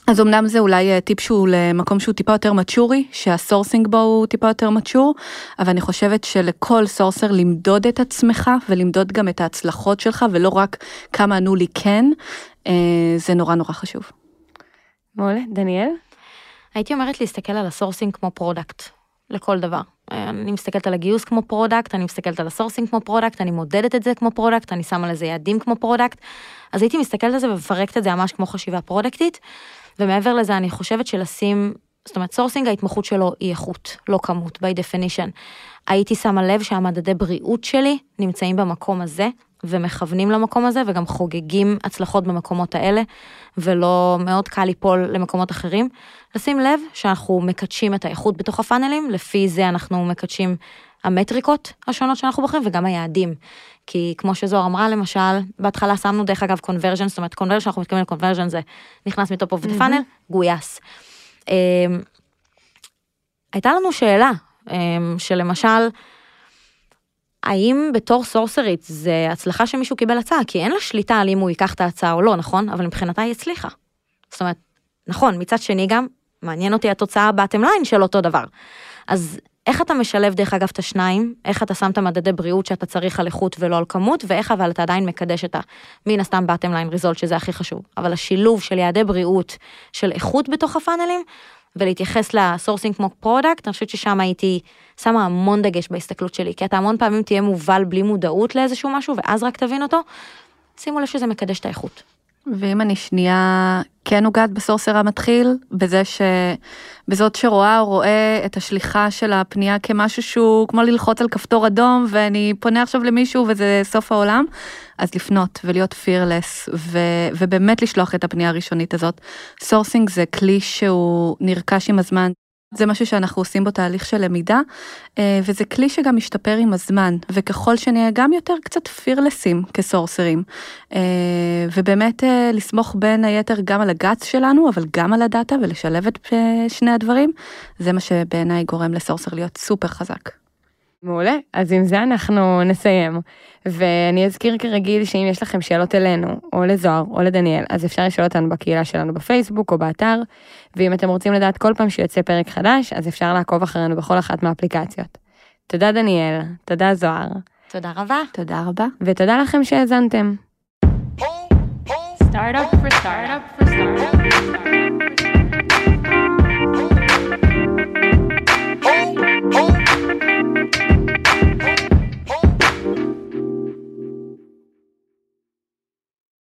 אז אמנם זה אולי אה, טיפ שהוא למקום שהוא טיפה יותר מצ'ורי, שה sourcing בו הוא טיפה יותר mature, אבל אני חושבת שלכל sourcer למדוד את עצמך ולמדוד גם את ההצלחות שלך ולא רק כמה ענו לי כן, אה, זה נורא נורא חשוב. מעולה, דניאל? הייתי אומרת להסתכל על ה sourcing כמו product, לכל דבר. אני מסתכלת על הגיוס כמו product, אני מסתכלת על ה sourcing כמו product, אני מודדת את זה כמו product, אני שמה לזה יעדים כמו product. אז הייתי מסתכלת על זה ומפרקת את זה ממש כמו חשיבה פרודקטית. ומעבר לזה אני חושבת שלשים, זאת אומרת sourcing ההתמחות שלו היא איכות, לא כמות, by definition. הייתי שמה לב שהמדדי בריאות שלי נמצאים במקום הזה, ומכוונים למקום הזה, וגם חוגגים הצלחות במקומות האלה, ולא מאוד קל ליפול למקומות אחרים. לשים לב שאנחנו מקדשים את האיכות בתוך הפאנלים, לפי זה אנחנו מקדשים המטריקות השונות שאנחנו בוחרים, וגם היעדים. כי כמו שזוהר אמרה למשל, בהתחלה שמנו דרך אגב conversion, זאת אומרת conversion, אנחנו מתכוונים ל conversion זה נכנס מ top of the funnel, גויס. אמ, הייתה לנו שאלה, אמ, שלמשל, האם בתור sourcerית זה הצלחה שמישהו קיבל הצעה? כי אין לה שליטה על אם הוא ייקח את ההצעה או לא, נכון? אבל מבחינתה היא הצליחה. זאת אומרת, נכון, מצד שני גם, מעניין אותי התוצאה bottom line של אותו דבר. אז איך אתה משלב דרך אגב את השניים, איך אתה שם את המדדי בריאות שאתה צריך על איכות ולא על כמות, ואיך אבל אתה עדיין מקדש את ה... מן הסתם bottom line result שזה הכי חשוב, אבל השילוב של יעדי בריאות, של איכות בתוך ה funnelים, ולהתייחס ל sourcing כמו product, אני חושבת ששם הייתי שמה המון דגש בהסתכלות שלי, כי אתה המון פעמים תהיה מובל בלי מודעות לאיזשהו משהו, ואז רק תבין אותו, שימו לב שזה מקדש את האיכות. ואם אני שנייה כן נוגעת ב sourcer המתחיל, בזה שבזאת שרואה או רואה את השליחה של הפנייה כמשהו שהוא כמו ללחוץ על כפתור אדום ואני פונה עכשיו למישהו וזה סוף העולם, אז לפנות ולהיות fearless ו, ובאמת לשלוח את הפנייה הראשונית הזאת. sourcing זה כלי שהוא נרכש עם הזמן. זה משהו שאנחנו עושים בו תהליך של למידה, אה, וזה כלי שגם משתפר עם הזמן, וככל שנהיה גם יותר קצת fearlessים כ sourcerים, אה, ובאמת אה, לסמוך בין היתר גם על ה guts שלנו, אבל גם על הדאטה ולשלב את שני הדברים, זה מה שבעיניי גורם ל sourcer להיות סופר חזק. מעולה, אז עם זה אנחנו נסיים. ואני אזכיר כרגיל שאם יש לכם שאלות אלינו, או לזוהר, או לדניאל, אז אפשר לשאול אותנו בקהילה שלנו בפייסבוק או באתר, ואם אתם רוצים לדעת כל פעם שיוצא פרק חדש, אז אפשר לעקוב אחרינו בכל אחת מהאפליקציות. תודה דניאל, תודה זוהר. תודה רבה. תודה רבה. ותודה לכם שהאזנתם. Startup for startup for startup.